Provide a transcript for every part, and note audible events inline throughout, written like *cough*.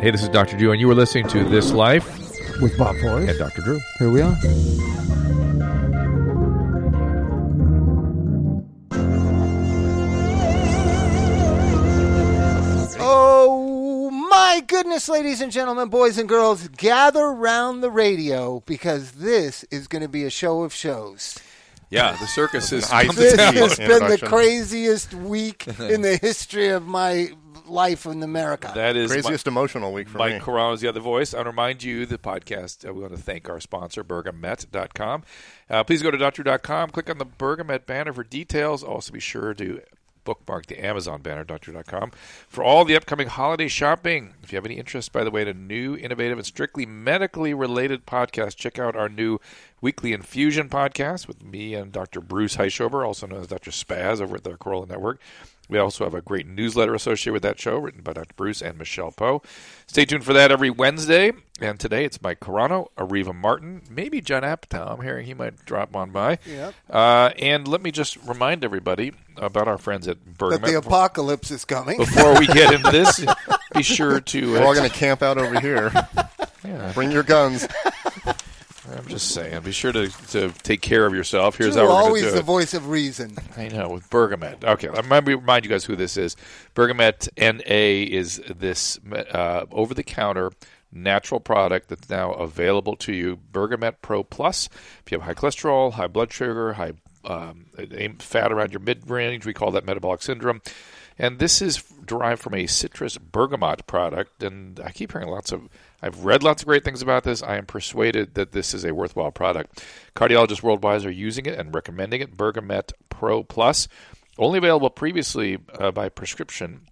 Hey, this is Dr. Drew, and you were listening to This Life with Bob Forrest. and Dr. Drew. Here we are. Oh my goodness, ladies and gentlemen, boys and girls, gather round the radio because this is going to be a show of shows. Yeah, the circus is High on the This Introduction. town. has been the craziest week in the history of my life in America. That is Craziest emotional week for Mike me. Corral is the other voice. I want to remind you the podcast. Uh, we want to thank our sponsor, Bergamet.com. Uh, please go to doctor.com, click on the Bergamet banner for details. Also, be sure to bookmark the Amazon banner, doctor.com, for all the upcoming holiday shopping. If you have any interest, by the way, in a new, innovative, and strictly medically related podcast, check out our new weekly infusion podcast with me and Dr. Bruce Heischober, also known as Dr. Spaz over at the Carolla Network. We also have a great newsletter associated with that show, written by Dr. Bruce and Michelle Poe. Stay tuned for that every Wednesday. And today it's Mike Carano, Areva Martin, maybe John Apatow. I'm hearing he might drop on by. Yep. Uh, and let me just remind everybody about our friends at But Bergamet. the apocalypse is coming. Before we get into this, *laughs* be sure to. We're all going to camp out over here. *laughs* Bring your guns. I'm just saying, be sure to, to take care of yourself. Here's Drew, how we're always do the it. voice of reason. I know with Bergamet. Okay, let me remind you guys who this is. Bergamet NA is this uh, over-the-counter natural product that's now available to you. Bergamet Pro Plus. If you have high cholesterol, high blood sugar, high um, fat around your mid-range, we call that metabolic syndrome. And this is derived from a citrus bergamot product. And I keep hearing lots of, I've read lots of great things about this. I am persuaded that this is a worthwhile product. Cardiologists worldwide are using it and recommending it. Bergamet Pro Plus, only available previously uh, by prescription.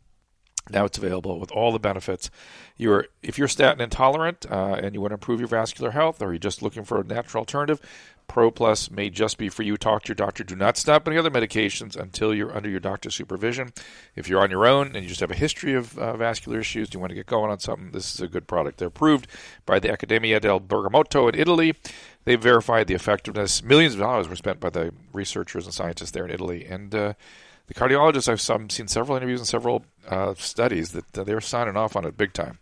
Now it's available with all the benefits. You're if you're statin intolerant uh, and you want to improve your vascular health, or you're just looking for a natural alternative, Pro Plus may just be for you. Talk to your doctor. Do not stop any other medications until you're under your doctor's supervision. If you're on your own and you just have a history of uh, vascular issues, do you want to get going on something, this is a good product. They're approved by the Accademia del Bergamotto in Italy. They've verified the effectiveness. Millions of dollars were spent by the researchers and scientists there in Italy, and uh, the cardiologists I've some, seen several interviews and several uh, studies that they're signing off on it big time.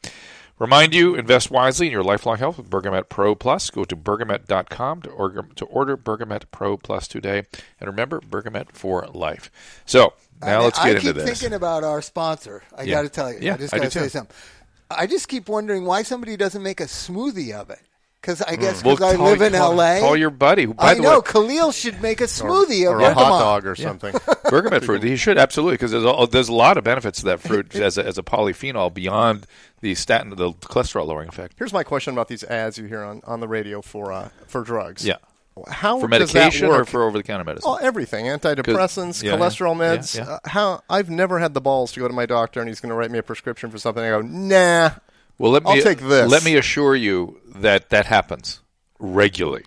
Remind you, invest wisely in your lifelong health with Bergamet Pro Plus. Go to bergamet.com to order, to order Bergamet Pro Plus today. And remember, Bergamet for life. So, now I mean, let's get I into keep thinking about our sponsor. I Yeah. got to tell you. Yeah, I just got to say too. something. I just keep wondering why somebody doesn't make a smoothie of it. Because I guess Well, because I call- live in call- L.A. Call your buddy. Who, by I the know way, Khalil should make a smoothie or of a hot dog or something. *laughs* Bergamet fruit. He should absolutely because there's a, there's a lot of benefits to that fruit *laughs* as a, as a polyphenol beyond the statin, the cholesterol lowering effect. Here's my question about these ads you hear on, on the radio for uh, for drugs. Yeah. How For does that medication or work? for over the counter medicine? Well, everything. Antidepressants, yeah, yeah. cholesterol meds. Yeah, yeah. Uh, how I've never had the balls to go to my doctor and he's going to write me a prescription for something. I go, nah. Well, let me I'll take this. Let me assure you that that happens regularly,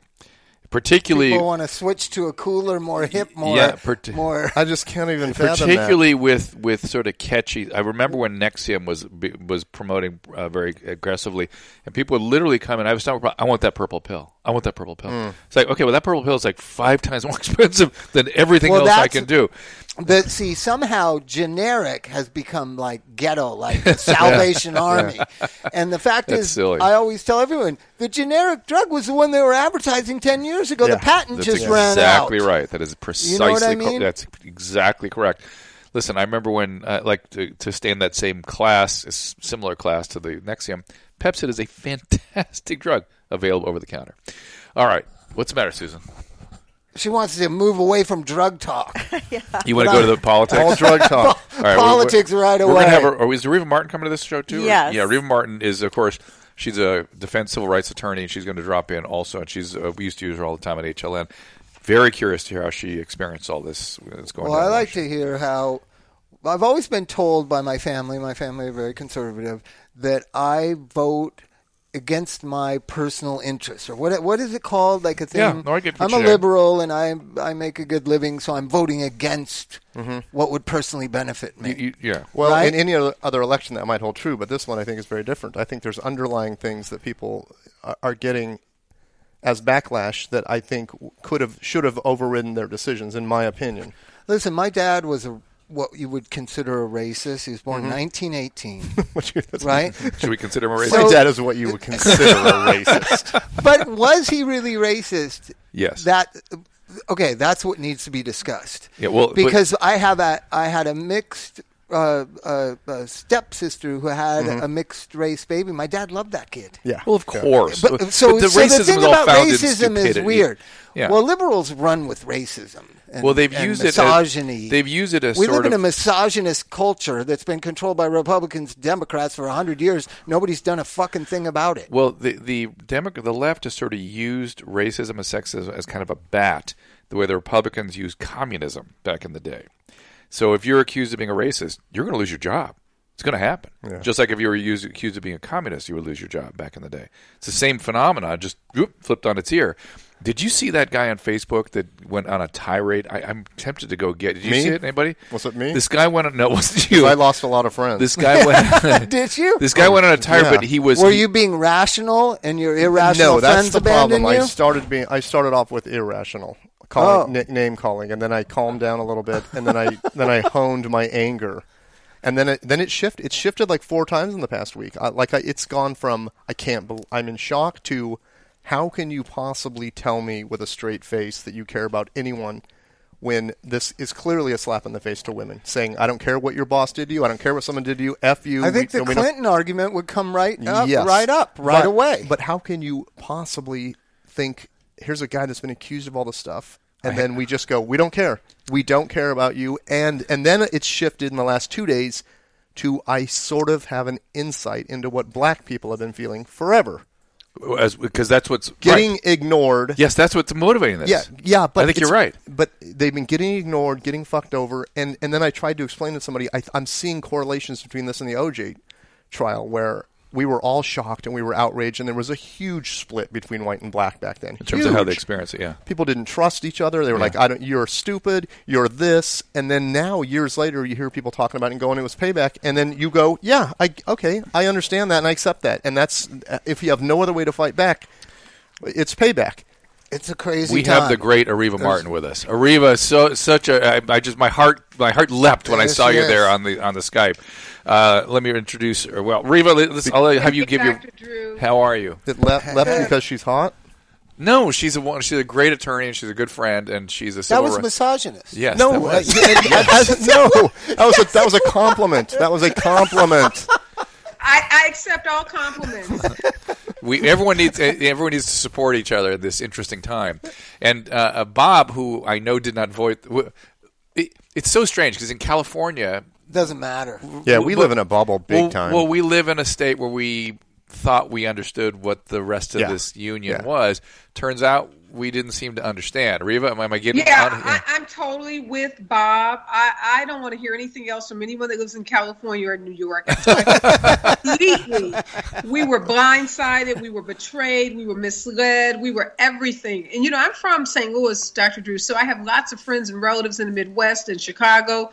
particularly People want to switch to a cooler, more hip, more, Yeah, part- more. *laughs* I just can't even fathom particularly with with sort of catchy. I remember when Nexium was was promoting uh, very aggressively, and people would literally come in. I was talking about, I want that purple pill. I want that purple pill. Hmm. It's like okay, well that purple pill is like five *laughs* times more expensive than everything Well, else I can do. But see, somehow generic has become like ghetto, like *laughs* the Salvation Army. And the fact That's is, silly. I always tell everyone the generic drug was the one they were advertising ten years ago. Yeah, the patent That's just ran out. exactly right. That is precisely You know what I co- mean? that's exactly correct. Listen, I remember when, uh, like, to, to stay in that same class, similar class to the Nexium, Pepcid is a fantastic *laughs* drug available over the counter. All right, what's the matter, Susan? She wants to move away from drug talk. *laughs* You want to go to the politics? All drug *laughs* talk. All right, Politics right away. We're gonna away. have her, is Reva Martin coming to this show too? or- Yeah, Reva Martin is, of course, she's a defense civil rights attorney, and she's going to drop in also. And she's uh, we used to use her all the time at HLN. Very curious to hear how she experienced all this that's going Well. I like to hear how I've always been told by my family, my family are very conservative, that I vote against my personal interests or what what is it called like a thing Yeah, no, I get what I'm a liberal and I I make a good living so I'm voting against mm-hmm. what would personally benefit me You- you- yeah. Well, Right? in any other other election that might hold true, but this one I think is very different. I think there's underlying things that people are- are getting as backlash that I think could have should have overridden their decisions, in my opinion. listen my dad was a what you would consider a racist he was born Mm-hmm. in 1918 *laughs* right *laughs* Should we consider him a racist? My dad is what you would consider a *laughs* racist. but was he really racist Yes. that okay that's what needs to be discussed Yeah, well, but- because i have a i had a mixed uh, uh, uh, stepsister who had Mm-hmm. a mixed race baby my dad loved that kid Yeah. Well, of course. but so, the so racism the thing about racism is weird. Yeah. Well, liberals run with racism. And, Well, they've and used it as- misogyny. they've used it as we sort live in a misogynist culture that's been controlled by Republicans, Democrats for hundred years. Nobody's done a fucking thing about it. Well, the the Democrat, the left has sort of used racism and sexism as kind of a bat, the way the Republicans used communism back in the day. So if you're accused of being a racist, you're going to lose your job. It's going to happen. Just like if you were used, accused of being a communist, you would lose your job back in the day. It's the same phenomenon, just whoop, flipped on its ear. Did you see that guy on Facebook that went on a tirade? I, I'm tempted to go get. Did you Me? see it? Anybody? Was it me? This guy went on. No, it wasn't you. I lost a lot of friends. This guy went. *laughs* Did you? This guy went on a tirade, Yeah. but he was. Were he- you being rational and your irrational no, that's friends the abandoned problem. you? I started being I started off with irrational calling, Oh. na- name calling, and then I calmed down a little bit, and then I *laughs* then I honed my anger, and then it then it shifted. It shifted like four times in the past week. I, like I, it's gone from I can't, bel I'm in shock to how can you possibly tell me with a straight face that you care about anyone when this is clearly a slap in the face to women, saying I don't care what your boss did to you, I don't care what someone did to you, f you. I think we- the Clinton argument would come right up, Yes. right up, right But- away. But how can you possibly think here's a guy that's been accused of all this stuff, and then we just go, we don't care, we don't care about you, and and then it's shifted in the last two days to I sort of have an insight into what black people have been feeling forever, as because that's what's getting right. ignored. Yes, that's what's motivating this. Yeah, yeah, but I think you're right. But they've been getting ignored, getting fucked over, and and then I tried to explain to somebody I, I'm seeing correlations between this and the OJ trial, where we were all shocked and we were outraged, and there was a huge split between white and black back then. In terms of how they experienced it, yeah. People didn't trust each other. They were like, "I don't. You're stupid. You're this." And then now, years later, you hear people talking about it and going, "It was payback." And then you go, "Yeah, I okay, I understand that and I accept that." And that's if you have no other way to fight back, it's payback. It's a crazy. We time. have the great Areva Martin with us. Areva, so such a I, I just my heart my heart leapt when I Yes, saw you yes. there on the on the Skype. Uh, let me introduce her. Well, Riva, let's, I'll have you give your. Drew. How are you? It left left because she's hot. No, she's a one- she's a great attorney and she's a good friend and she's a That was rights- misogynist. Yes, No, that uh, was. *laughs* yeah, as- no, that was a that was a compliment. That was a compliment. *laughs* I, I accept all compliments. *laughs* we everyone needs eh, everyone needs to support each other at this interesting time. And uh, uh, Bob, who I know did not vote, it, it's so strange because in California, Doesn't matter. Yeah, we Well, live in a bubble, big well, time. Well, we live in a state where we thought we understood what the rest of Yeah. this union Yeah. was. Turns out we didn't seem to understand. Riva, am I getting? Out? Yeah, on- I, I'm totally with Bob. I, I don't want to hear anything else from anyone that lives in California or New York. *laughs* Completely. We were blindsided. We were betrayed. We were misled. We were everything. And, you know, I'm from St. Louis, Dr. Drew, so I have lots of friends and relatives in the Midwest and Chicago,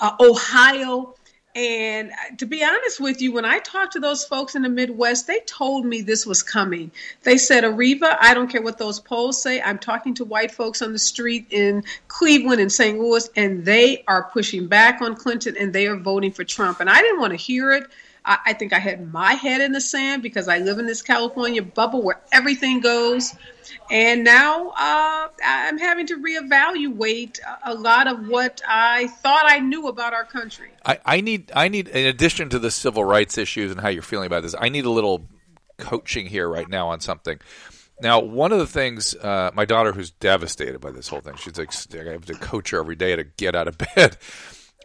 uh, Ohio. And to be honest with you, when I talked to those folks in the Midwest, they told me this was coming. They said, Areva, I don't care what those polls say. I'm talking to white folks on the street in Cleveland and St. Louis, and they are pushing back on Clinton and they are voting for Trump. And I didn't want to hear it. I, I think I had my head in the sand because I live in this California bubble where everything goes. And now uh, I'm having to reevaluate a- lot of what I thought I knew about our country. I, I need I need in addition to the civil rights issues and how you're feeling about this, I need a little coaching here right now on something. Now, one of the things, uh, my daughter, who's devastated by this whole thing, she's like, I have to coach her every day to get out of *laughs* bed.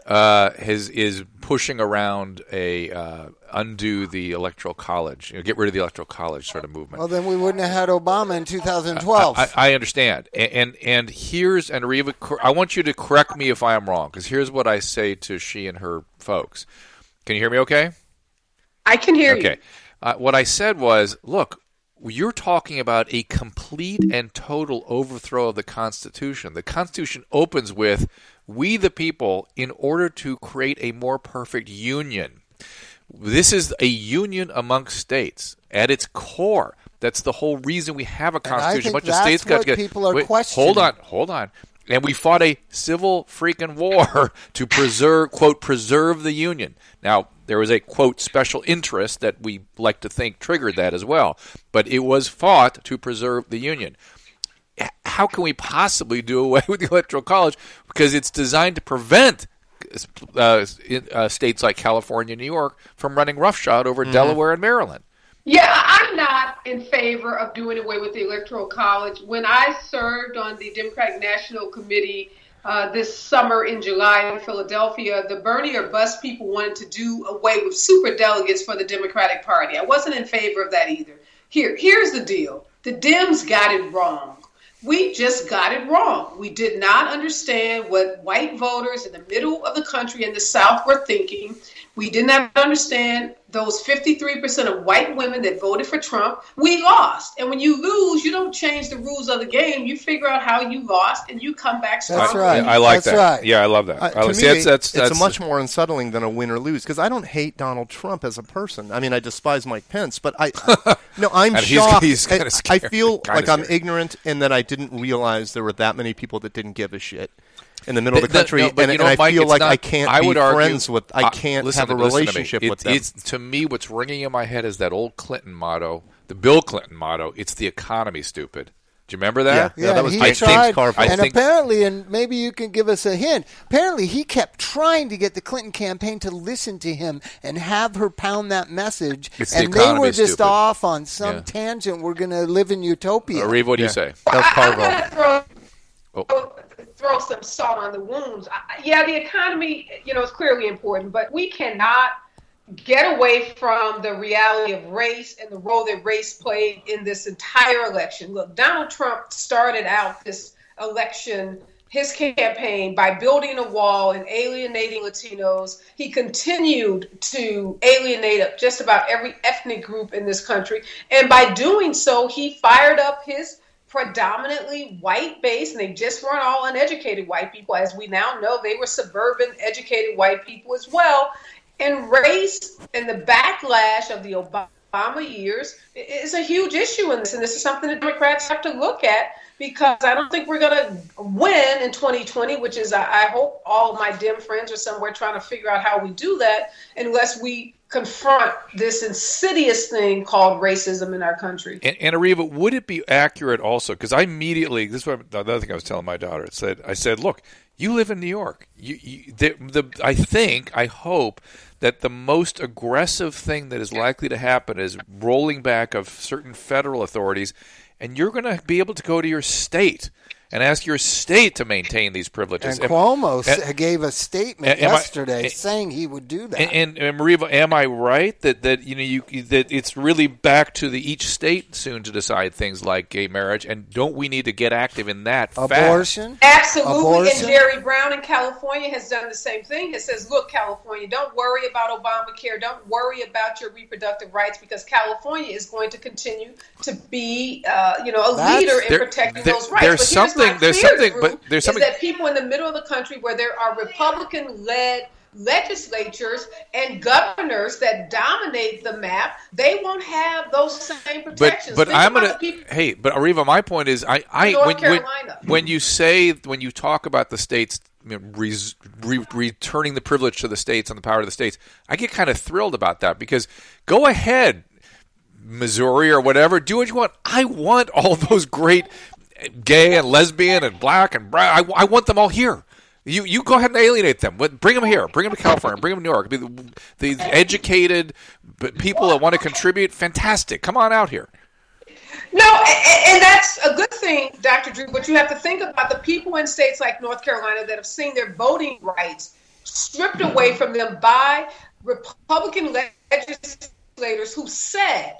Uh, has is pushing around a uh, undo the electoral college, you know, get rid of the electoral college sort of movement. Well, then we wouldn't have had Obama in 2012. I, I understand, and, and and here's and Reva, I want you to correct me if I am wrong, because here's what I say to she and her folks. Can you hear me? Okay. I can hear you. Okay. Uh, what I said was, look, you're talking about a complete and total overthrow of the Constitution. The Constitution opens with, "We the people, in order to create a more perfect union." This is a union amongst states at its core. That's the whole reason we have a constitution. a bunch of states got together. people are Wait, questioning. Hold on, hold on. And we fought a civil freaking war *laughs* to preserve, quote, preserve the union. Now, there was a, quote, special interest that we like to think triggered that as well. But it was fought to preserve the union. H- How can we possibly do away *laughs* with the Electoral College? Because it's designed to prevent uh, uh, states like California and New York from running roughshod over Delaware and Maryland. Yeah, I'm not in favor of doing away with the Electoral College. When I served on the Democratic National Committee uh, this summer in July in Philadelphia, the Bernie or bust people wanted to do away with super delegates for the Democratic Party. I wasn't in favor of that either. Here, here's the deal: the Dems got it wrong. We just got it wrong. We did not understand what white voters in the middle of the country in the South were thinking. We did not understand those 53% of white women that voted for Trump. We lost. And when you lose, you don't change the rules of the game. You figure out how you lost and you come back stronger. That's right. I, I like That's that. right. Yeah, I love that. Uh, I to like- me, that's, that's, it's that's, a much more unsettling than a win or lose because I don't hate Donald Trump as a person. I mean, I despise Mike Pence, but I *laughs* no, I'm And he's- shocked. *laughs* he's I- I feel *laughs* kinda like I'm ignorant and that I didn't realize there were that many people that didn't give a shit in the middle of the The- country, no, but and, you and know, I Mike, feel like not- I can't I be would argue- friends with. I uh, can't listen have to a me, listen to me. relationship It- with them. It's, to me, what's ringing in my head is that old Clinton motto, the Bill Clinton motto. It's the economy, stupid. Do you remember that? Yeah, Yeah, that was he James tried, Carville. I and think- apparently, and maybe you can give us a hint. Apparently, he kept trying to get the Clinton campaign to listen to him and have her pound that message, It's the and they were just stupid. off on some Yeah. tangent. We're going to live in utopia. Uh, Reeve, what do you say? That's was Carville. *laughs* Oh. Throw some salt on the wounds. I- Yeah, the economy, you know, is clearly important, but we cannot get away from the reality of race and the role that race played in this entire election. Look, Donald Trump started out this election, his campaign, by building a wall and alienating Latinos. He continued to alienate just about every ethnic group in this country. And by doing so, he fired up his predominantly white based, and they just weren't all uneducated white people. As we now know, they were suburban, educated white people as well. And race and the backlash of the Obama years is a huge issue in this, and this is something the Democrats have to look at because I don't think we're going to win in 2020, which is, I hope all my Dem friends are somewhere trying to figure out how we do that unless we confront this insidious thing called racism in our country. And, and Areva, would it be accurate also? Because I immediately this is what the other thing I was telling my daughter. It said, I said, look, you live in New York. You, you the, the I think I hope that the most aggressive thing that is likely to happen is rolling back of certain federal authorities, and you're going to be able to go to your state and ask your state to maintain these privileges. And Cuomo and- s- gave a statement and- am I- yesterday saying he would do that. And, and, and Mariva, am I right that, that you know you that it's really back to the each state soon to decide things like gay marriage, and don't we need to get active in that? fast? Abortion. Absolutely. Abortion. And Jerry Brown in California has done the same thing. It says, look, California, don't worry about Obamacare. Don't worry about your reproductive rights because California is going to continue to be, uh, you know, a That's- leader in There- protecting there- those rights. there's but here's my something- there's something- but there's something- that people in the middle of the country where there are Republican-led legislatures and governors that dominate the map, they won't have those same protections. but Think I'm gonna hey, but Areva, my point is, I I North when, when Carolina. when you say when you talk about the states. You know, res, re, returning the privilege to the states and the power to the states, I get kind of thrilled about that because go ahead, Missouri or whatever, do what you want. I want all *laughs* those great gay and lesbian and black and brown. I, I want them all here. You you go ahead and alienate them. Bring them here. Bring them to California. Bring them to New York. The, the educated people that want to contribute, fantastic. Come on out here. No, and, and that's a good thing, Dr. Drew, but you have to think about the people in states like North Carolina that have seen their voting rights stripped away from them by Republican legislators who said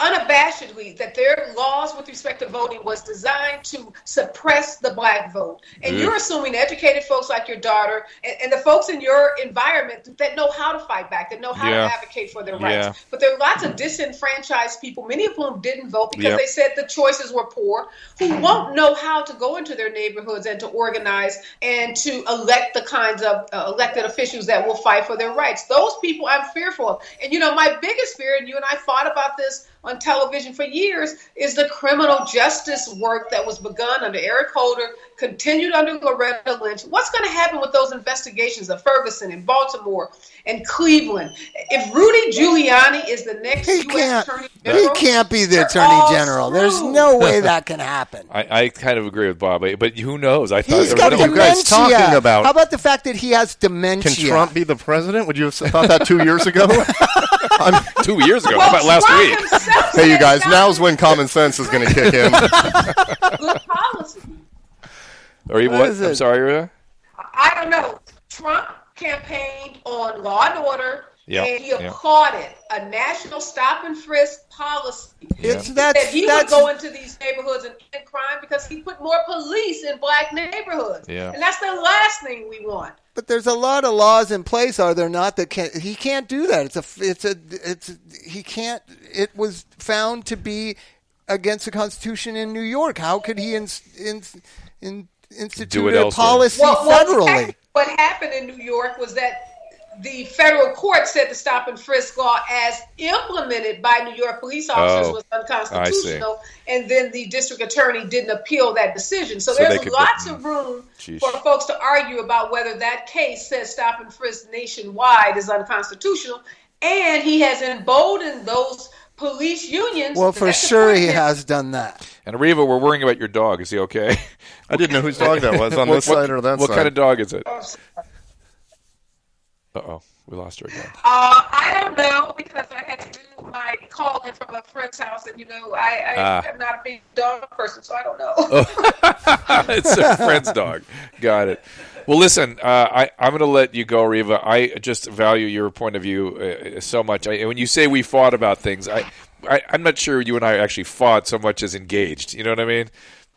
unabashedly that their laws with respect to voting was designed to suppress the black vote. And Mm. you're assuming educated folks like your daughter and, and the folks in your environment that know how to fight back, that know how Yeah. to advocate for their rights. Yeah. But there are lots of disenfranchised people, many of whom didn't vote because Yep. they said the choices were poor, who won't know how to go into their neighborhoods and to organize and to elect the kinds of uh, elected officials that will fight for their rights. Those people I'm fearful of. And you know, my biggest fear, and you and I fought about this on television for years, is the criminal justice work that was begun under Eric Holder, continued under Loretta Lynch. What's going to happen with those investigations of Ferguson and Baltimore and Cleveland? If Rudy Giuliani is the next He U.S. can't. Attorney He General, can't be the attorney all general. There's no way *laughs* that can happen. I, I kind of agree with Bob, but who knows? I thought He's there got was you guys dementia. talking about? How about the fact that he has dementia? Can Trump be the president? Would you have thought that two years ago? *laughs* *laughs* *laughs* I'm, two years ago. Well, How about last week? hey, you guys, that now's when common sense is going to kick in. good policy. Or you What what? is I'm sorry, Rita? I don't know. Trump campaigned on law and order, Yeah, and he yeah. applauded a national stop and frisk policy. It's He that's he that's would go into these neighborhoods and end crime because he put more police in black neighborhoods. Yeah. And that's the last thing we want. But there's a lot of laws in place, are there not? That can he can't do that. It's a it's a it's he can't. It was found to be against the Constitution in New York. How could he in, in, in, institute a elsewhere. policy Well, well, federally? what happened in New York was that the federal court said the stop and frisk law, as implemented by New York police officers, Oh, was unconstitutional, and then the district attorney didn't appeal that decision. So, So there's lots get- of room Sheesh. for folks to argue about whether that case says stop and frisk nationwide is unconstitutional, and he has emboldened those police unions. Well, for sure he has done that. And Riva, we're worrying about your dog. Is he okay? *laughs* I didn't know whose dog that was on What- this what- side or that What side. What kind of dog is it? Oh, Uh oh, we lost her again. Uh, I don't know because I had to do my call in from a friend's house, and you know I, I Ah. am not a big dog person, so I don't know. *laughs* it's a friend's dog. Got it. Well, listen, uh, I, I'm going to let you go, Riva. I just value your point of view uh, so much. I, when you say we fought about things, I, I, I'm not sure you and I actually fought so much as engaged. You know what I mean?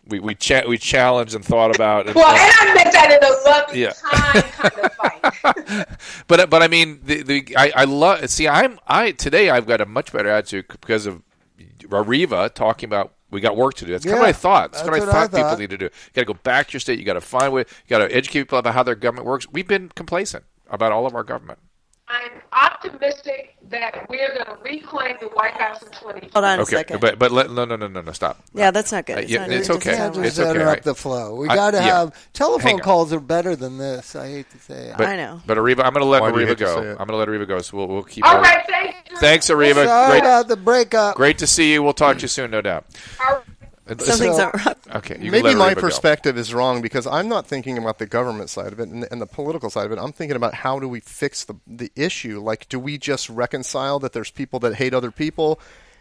We we cha- we challenged and thought about. And, well, and I meant that in a loving, Yeah. kind kind of. *laughs* but but I mean, the, the I, I love. See, I'm I today I've got a much better attitude because of Riva talking about we got work to do. That's kind of Yeah, what I thought. That's, that's what I what I thought people need to do. You got to go back to your state. You got to find way. You got to educate people about how their government works. We've been complacent about all of our government. I'm optimistic that we're going to reclaim the White House in 2020. Hold on a Okay, second. but but let, no no no no no stop. yeah, that's not good. Uh, It's, yeah, not, it's it okay. doesn't Can't sound It's just right. okay. interrupt I- the flow. We got to yeah. have Hang telephone calls are better than this. I hate to say it. But, I know. But Areva, I'm going to let Why do you Areva hate to go. I'm going to let Areva go. So we'll we'll keep. All our- right, thank you. Thanks, Areva. Sorry Great, about the breakup. great to see you. We'll talk to you soon, no doubt. All right. Something's So- not right. Okay, you Maybe my Areva go. perspective is wrong because I'm not thinking about the government side of it and, and the political side of it. I'm thinking about how do we fix the the issue? Like, do we just reconcile that there's people that hate other people,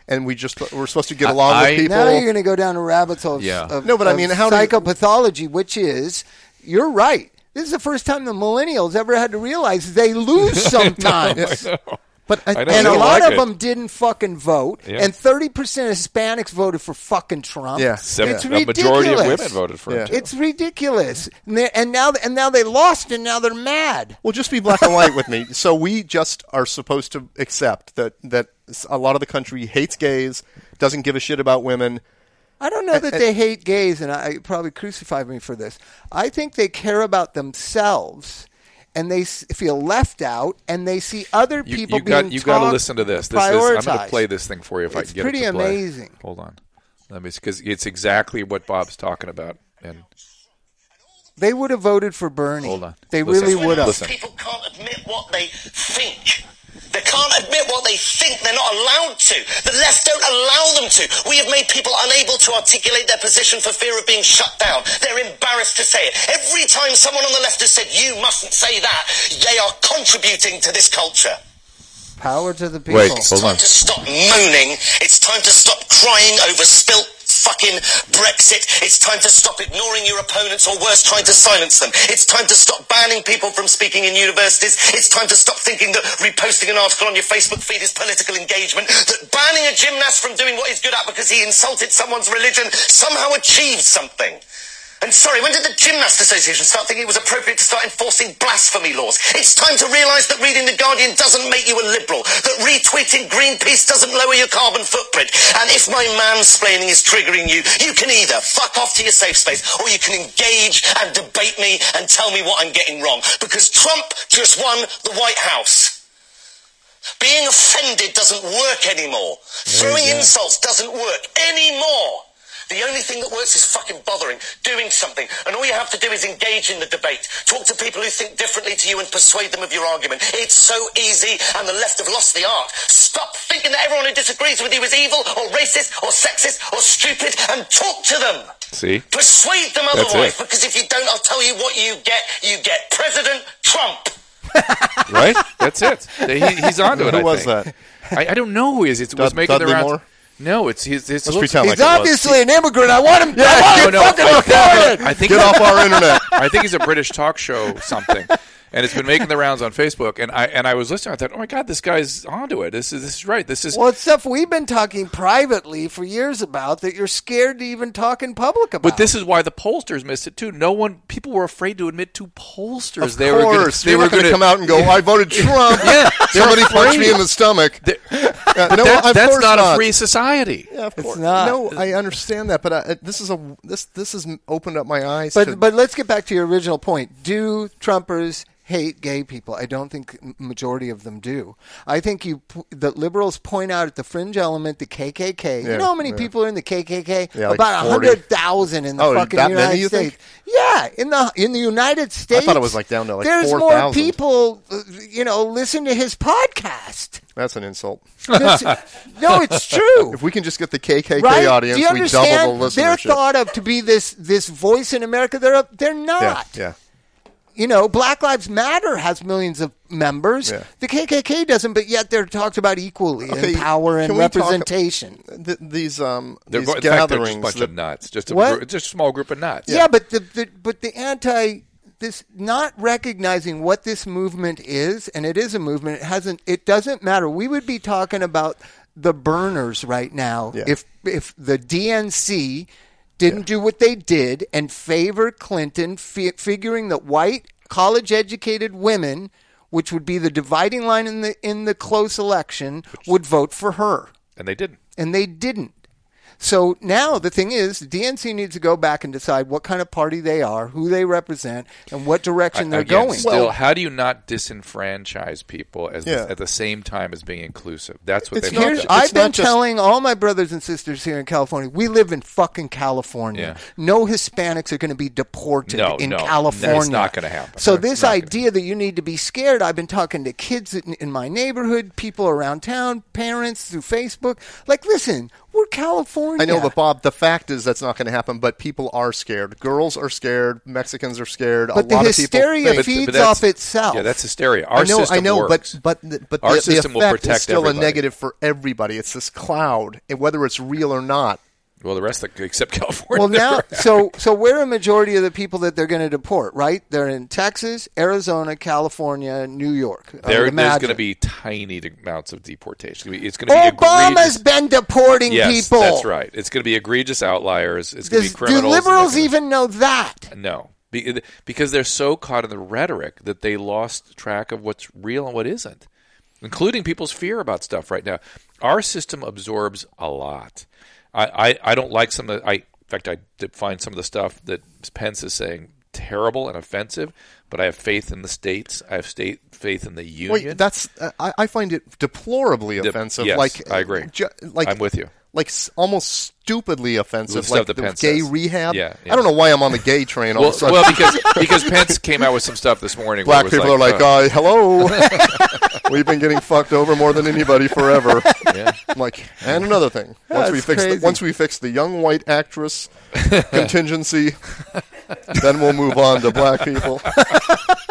and we just we're supposed to get along I- with people? Now you're going to go down a rabbit hole of, Yeah. of, No, but I mean, how do you- psychopathology, which is, you're right. This is the first time the millennials ever had to realize they lose *laughs* sometimes. But I, I know, and a lot like of it. them didn't fucking vote, Yeah. and thirty percent of Hispanics voted for fucking Trump. Yeah. Seven, it's a ridiculous. majority of women voted for Yeah. him. too. It's ridiculous, and, and now and now they lost, and now they're mad. Well, just be black and white with me. *laughs* So we just are supposed to accept that that a lot of the country hates gays, doesn't give a shit about women. I don't know that they hate gays, and I probably crucify me for this. I think they care about themselves, and they s- feel left out, and they see other You, people you got being you got to listen to this. This is I'm going to play this thing for you if I can get pretty it to play. amazing. Hold on, let me because it's exactly what Bob's talking about. And They would have voted for Bernie. Hold on. They Listen. really would have. People can't admit what they think. They can't admit what they think. They're not allowed to. The left don't allow them to. We have made people unable to articulate their position for fear of being shut down. They're embarrassed to say it. Every time someone on the left has said, you mustn't say that, they are contributing to this culture. Power to the people. Wait, It's time to stop moaning. It's time to stop crying over spilt fucking Brexit. It's time to stop ignoring your opponents or worse, trying to silence them. It's time to stop banning people from speaking in universities. It's time to stop thinking that reposting an article on your Facebook feed is political engagement. That banning a gymnast from doing what he's good at because he insulted someone's religion somehow achieves something. And sorry, when did the Gymnast Association start thinking it was appropriate to start enforcing blasphemy laws? It's time to realise that reading The Guardian doesn't make you a liberal, that retweeting Greenpeace doesn't lower your carbon footprint. And if my mansplaining is triggering you, you can either fuck off to your safe space or you can engage and debate me and tell me what I'm getting wrong. Because Trump just won the White House. Being offended doesn't work anymore. Throwing insults doesn't work anymore. The only thing that works is fucking bothering, doing something. And all you have to do is engage in the debate. Talk to people who think differently to you and persuade them of your argument. It's so easy, and the left have lost the art. Stop thinking that everyone who disagrees with you is evil, or racist, or sexist, or stupid, and talk to them. See? Persuade them That's otherwise, it. because if you don't, I'll tell you what you get. You get President Trump. right? That's it. He, he's onto it. Who I was think. that? I, I don't know who he is. It was Dud- making Dudley the rounds. Moore? No, it's his. his Let's looks- He's like obviously an immigrant. I want him. I want No, him no, fucking I- deported. I think Get off our *laughs* internet. I think he's a British talk show something, and it's been making the rounds on Facebook. And I and I was listening. I thought, oh my god, this guy's onto it. This is this is right. This is Well, it's stuff we've been talking privately for years about that you're scared to even talk in public about. But this is why the pollsters missed it too. No one, people were afraid to admit to pollsters. Of they were gonna, they were going to come out and go, "I voted *laughs* Trump." Yeah, *laughs* somebody punched me in the stomach. They- Yeah, *laughs* no, That- that's course not, a free society. Yeah, of It's course. not. No, I understand that, but I, this is a this this has opened up my eyes. But to, but let's get back to your original point. Do Trumpers hate gay people? I don't think majority of them do. I think you the liberals point out at the fringe element the KKK. you know how many yeah. people are in the KKK? Yeah, About 40. hundred thousand in the Oh, fucking that United many, you States. Yeah, in the in the United States. I thought it was, like, down to, like, There's 4,000. more people, uh, you know, listen to his podcast. that's an insult. No, it's *laughs* true. If we can just get the KKK right? audience, we double the listenership. They're thought of to be this this voice in America. They're they're yeah, not. yeah. You know, Black Lives Matter has millions of members. Yeah. The KKK doesn't, but yet they're talked about equally Okay, in power and can we talk- representation. Th- these um They're, these in fact, a gatherings. bunch that- of nuts. Just a, What? gr- just a small group of nuts. Yeah, but the, the but the anti this not recognizing what this movement is, and it is a movement. It hasn't. It doesn't matter. We would be talking about the burners right now Yeah. if if the DNC didn't do what they did and favor Clinton, fi- figuring that white college educated women, which would be the dividing line in the in the close election, would vote for her and they didn't. and they didn't. So now the thing is, the DNC needs to go back and decide what kind of party they are, who they represent, and what direction they're Again, going. Still, Well- how do you not disenfranchise people as Yeah. at the same time as being inclusive? That's what they not Here's, ju- have to- I've been just- telling all my brothers and sisters here in California, we live in fucking California. Yeah. No Hispanics are going to be deported No, in no, no, it's California. not gonna happen. So It's this idea that you need to be scared, I've been talking to kids in, in my neighborhood, people around town, parents through Facebook. Like, listen, we're California. I know, but Bob, the fact is that's not going to happen. But people are scared. Girls are scared. Mexicans are scared. But a the lot hysteria of people think, feeds that's- off itself. Yeah, that's hysteria. Our I know, system I know, works. but but but Our the, system the will effect protect is still everybody. a negative for everybody. It's this cloud, and whether it's real or not. Well, the rest of except *laughs* California. Well, now, so so where are a majority of the people that they're going to deport? Right? They're in Texas, Arizona, California, New York. There, there's going to be tiny amounts of deportation. It's going to be Obama's egregious. been deporting Yes, people. that's right. It's going to be egregious outliers. It's going to be do liberals gonna- even know that? No, because they're so caught in the rhetoric that they lost track of what's real and what isn't, including people's fear about stuff right now. Our system absorbs a lot. I, I, I don't like some of the, I, in fact, I did find some of the stuff that Pence is saying terrible and offensive, but I have faith in the states. I have state faith in the union. Wait, that's uh, I, I find it deplorably De- offensive. yes, like I agree. ju- like I'm with you. Like almost stupidly offensive. Like that the Pence gay says. rehab. Yeah, yeah. I don't know why I'm on the gay train all well, of a sudden. well, because *laughs* because Pence came out with some stuff this morning. where Black it was people are like, uh, uh, hello. *laughs* We've been getting fucked over more than anybody forever. Yeah. I'm like, and another thing. Once we That's fix the, crazy. once we fix the young white actress contingency, then we'll move on to black people. *laughs*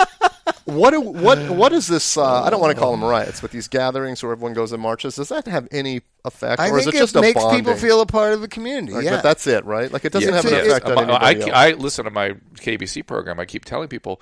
what do, what *sighs* what is this? Uh, I don't want to call them riots, but these gatherings where everyone goes and marches. Does that have any effect, I or is think it just a makes bonding? people feel a part of the community. Like, yeah, But that's it, right? Like it doesn't Yes, have an yes. effect on Uh, I, anybody else. I listen to my KABC program. I keep telling people,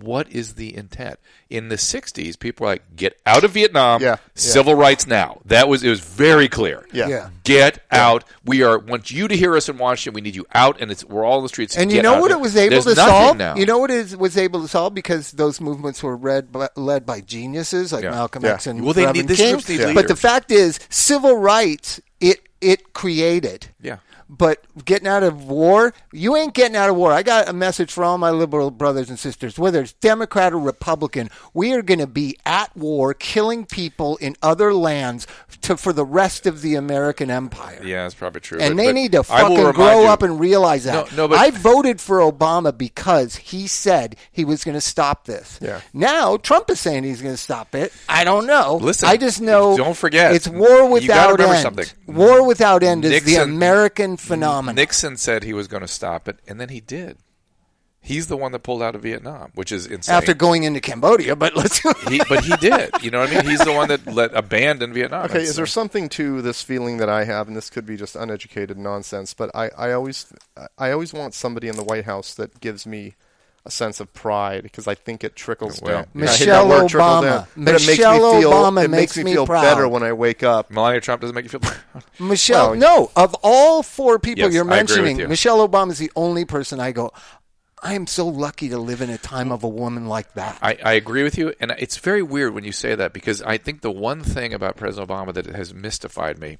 what is the intent? In the '60s, people were like, "Get out of Vietnam, Yeah, yeah. civil rights now." That was it was very clear. Yeah. Yeah. Get out. We are want you to hear us in Washington. We need you out, and it's we're all in the streets. And you Get know what it was able There's to solve? Now. You know what it was able to solve because those movements were read, led by geniuses like Yeah. Malcolm Yeah. X and Well, they Reverend need- these King. groups need But the fact is, civil rights it it created. Yeah. But getting out of war, you ain't getting out of war. I got a message for all my liberal brothers and sisters, whether it's Democrat or Republican, we are going to be at war, killing people in other lands to, for the rest of the American empire. Yeah, that's probably true. And but- they but need to fucking grow you- up and realize that. No, no, but- I voted for Obama because he said he was going to stop this. Yeah. Now Trump is saying he's going to stop it. I don't know. Listen, I just know. don't forget, it's war without end. something. War without end is the American phenomenon. Nixon said he was going to stop it, and then he did. He's the one that pulled out of Vietnam, which is insane. after going into Cambodia, but let's. he, but he did. You know what I mean? He's the one that let abandon Vietnam. Okay, is there something to this feeling that I have, and this could be just uneducated nonsense, but I, I always I always want somebody in the White House that gives me a sense of pride because I think it trickles Well, down. yeah. I hate Michelle that word, trickle Obama. down. But it makes Michelle me feel, Obama it makes makes me me feel proud. better when I wake up. Melania Trump doesn't make you feel proud? *laughs* Michelle, Well, no, of all four people Yes, you're I agree with mentioning, you. Michelle Obama is the only person I go. I am so lucky to live in a time of a woman like that. I, I agree with you, and it's very weird when you say that because I think the one thing about President Obama that has mystified me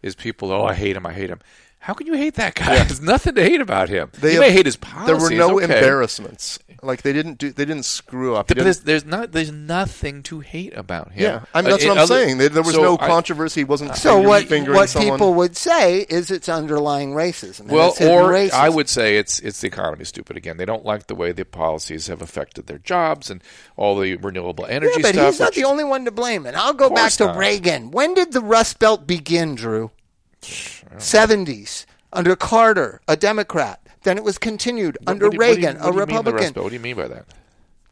is people. Oh, I hate him. I hate him. How can you hate that guy? *laughs* There's nothing to hate about him. They you have- may hate his policies. There were no okay. embarrassments. Like they didn't do. They didn't screw up. He didn't- there's, there's not there's nothing to hate about him. yeah, I mean Uh, that's in what I'm other- saying. There, there was so no I- controversy. He wasn't So what? What someone. people would say is it's underlying racism. Well, or racism. I would say it's it's the economy stupid again. They don't like the way the policies have affected their jobs and all the renewable energy Yeah, but stuff. he's not which- the only one to blame. And I'll go back to not. Reagan. When did the Rust Belt begin, Drew? Seventies under Carter, a Democrat. Then it was continued What- under what do you- what do you- Reagan, what do a you mean the Rust Republican. What do you mean by that?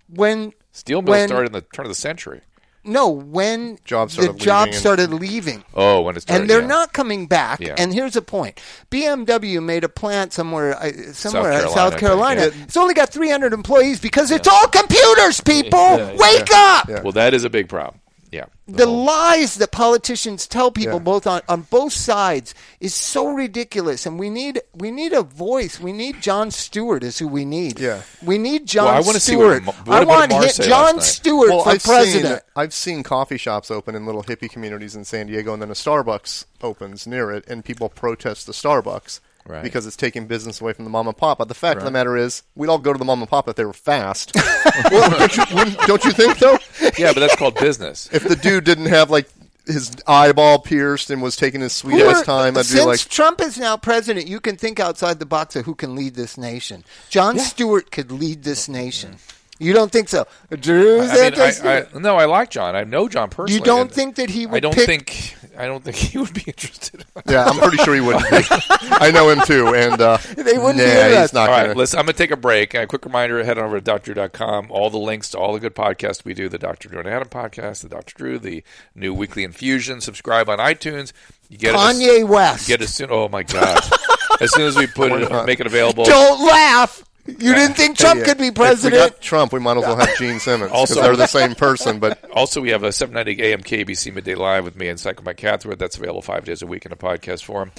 When Steel mills when- started in the turn of the century. no, when Jobs the started jobs started leaving. Oh, when it started, and they're yeah. not coming back. Yeah. And here's the point: BMW made a plant somewhere, uh, somewhere in Carolina, South think, Carolina. yeah. It's only got 300 employees because it's all computers. People, wake up! Well, that is a big problem. Yeah. The whole- lies that politicians tell people, Yeah. both on, on both sides, is so ridiculous. And we need we need a voice. We need Jon Stewart is who we need. Yeah. we need John Well, I wanna see Stewart. what what I want hit John? Stewart well, for I've president. Seen, I've seen coffee shops open in little hippie communities in San Diego, and then a Starbucks opens near it, and people protest the Starbucks Right. because it's taking business away from the mom and pop. But the fact of the matter is, we'd all go to the mom and pop if they were fast. *laughs* well, don't, you, don't you think though? yeah, but that's called business. If the dude didn't have like his eyeball pierced and was taking his sweet ass time, I'd since be like, since Trump is now president, you can think outside the box of who can lead this nation. Jon Stewart could lead this nation. You don't think so, Drew? I mean, I, I, no, I like John. I know John personally. you don't think that he would? I don't pick, think. I don't think *laughs* he would be interested. yeah, I'm pretty sure he wouldn't. Be. *laughs* I know him too, and uh, They wouldn't nah, be he's not All gonna. right, listen, I'm going to take a break. A quick reminder head on over to drdrew.com. All the links to all the good podcasts we do the Dr. Drew and Adam podcast, the Dr. Drew, the new weekly infusion. Subscribe on iTunes. You get it as- Kanye West. Get as soon. Oh, my God. *laughs* as soon as we put it, make it available. Don't laugh. You didn't think Trump Yeah. could be If we president? got Trump, we might as well have *laughs* Gene Simmons Also- they're the same person. But *laughs* Also, we have a 790 AM KABC Midday Live with me and Psycho Mike Catherwood. That's available five days a week in a podcast form.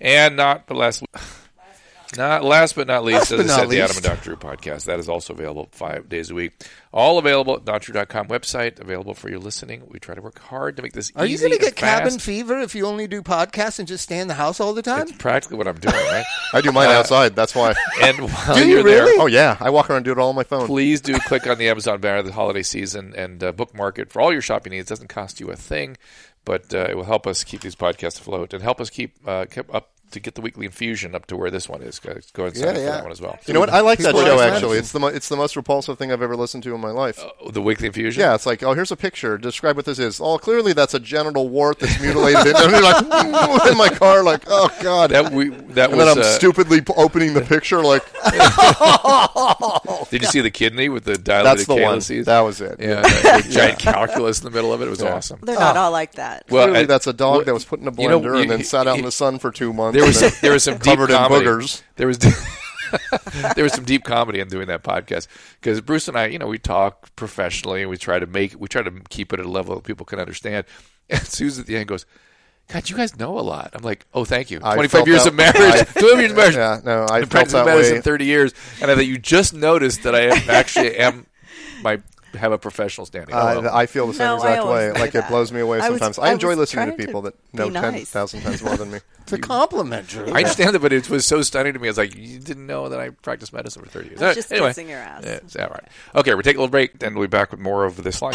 And not the last, not last but not least, Last as I not said, the Adam and Dr. Drew podcast. That is also available five days a week. All available at drdrew.com website, available for your listening. We try to work hard to make this Are you going to get cabin fast. fever if you only do podcasts and just stay in the house all the time? It's practically what I'm doing, right? *laughs* I do mine outside. That's why. and *laughs* while Do you you're there. Oh yeah, I walk around and do it all on my phone. please do click on the Amazon banner the holiday season and uh, bookmark it for all your shopping needs. It doesn't cost you a thing, but uh, it will help us keep these podcasts afloat and help us keep, uh, keep up to get the weekly infusion up to where this one is. Guys, go ahead and sign Yeah, up for yeah. that one as well. You know what? I like that People show like actually. medicine. It's the mo- it's the most repulsive thing I've ever listened to in my life. Oh, the weekly infusion. Yeah, it's like, oh, here's a picture. Describe what this is. Oh, clearly that's a genital wart that's mutilated. and you're *laughs* like *laughs* in my car, like, oh god. that we that and was then I'm uh, stupidly p- opening the picture, like, *laughs* Did you see the kidney with the dilated That's the one. calyces? That was it. yeah, the giant calculus in the middle of it. It was Yeah. awesome. They're not all like that. Well, Clearly, I- that's a dog well, that was put in a blender you know, and you- then sat out in the sun for two months. There was some, there was some *laughs* deep covered in comedy. boogers. There was *laughs* there was some deep comedy in doing that podcast because Bruce and I, you know, we talk professionally and we try to make we try to keep it at a level that people can understand. *laughs* And Susan at the end goes. God, you guys know a lot. I'm like, oh, thank you. 25 years that- of marriage. 25 years of marriage. Yeah, no, I I've felt that medicine way. 30 years, and I thought you just noticed that I am, actually am my have a professional standing. Uh, well. I feel the same No, exact way. Like that. it blows me away I was- sometimes. I I enjoy was listening to trying to people that know ten nice. thousand times more than me. *laughs* It's a compliment, Drew. I understand that, but it was so stunning to me. I was like, you didn't know that I practiced medicine for 30 years. That's Uh, just anyway, kissing your ass. Yeah, is that right? Okay, we're taking a little break, and we'll be back with more of this line.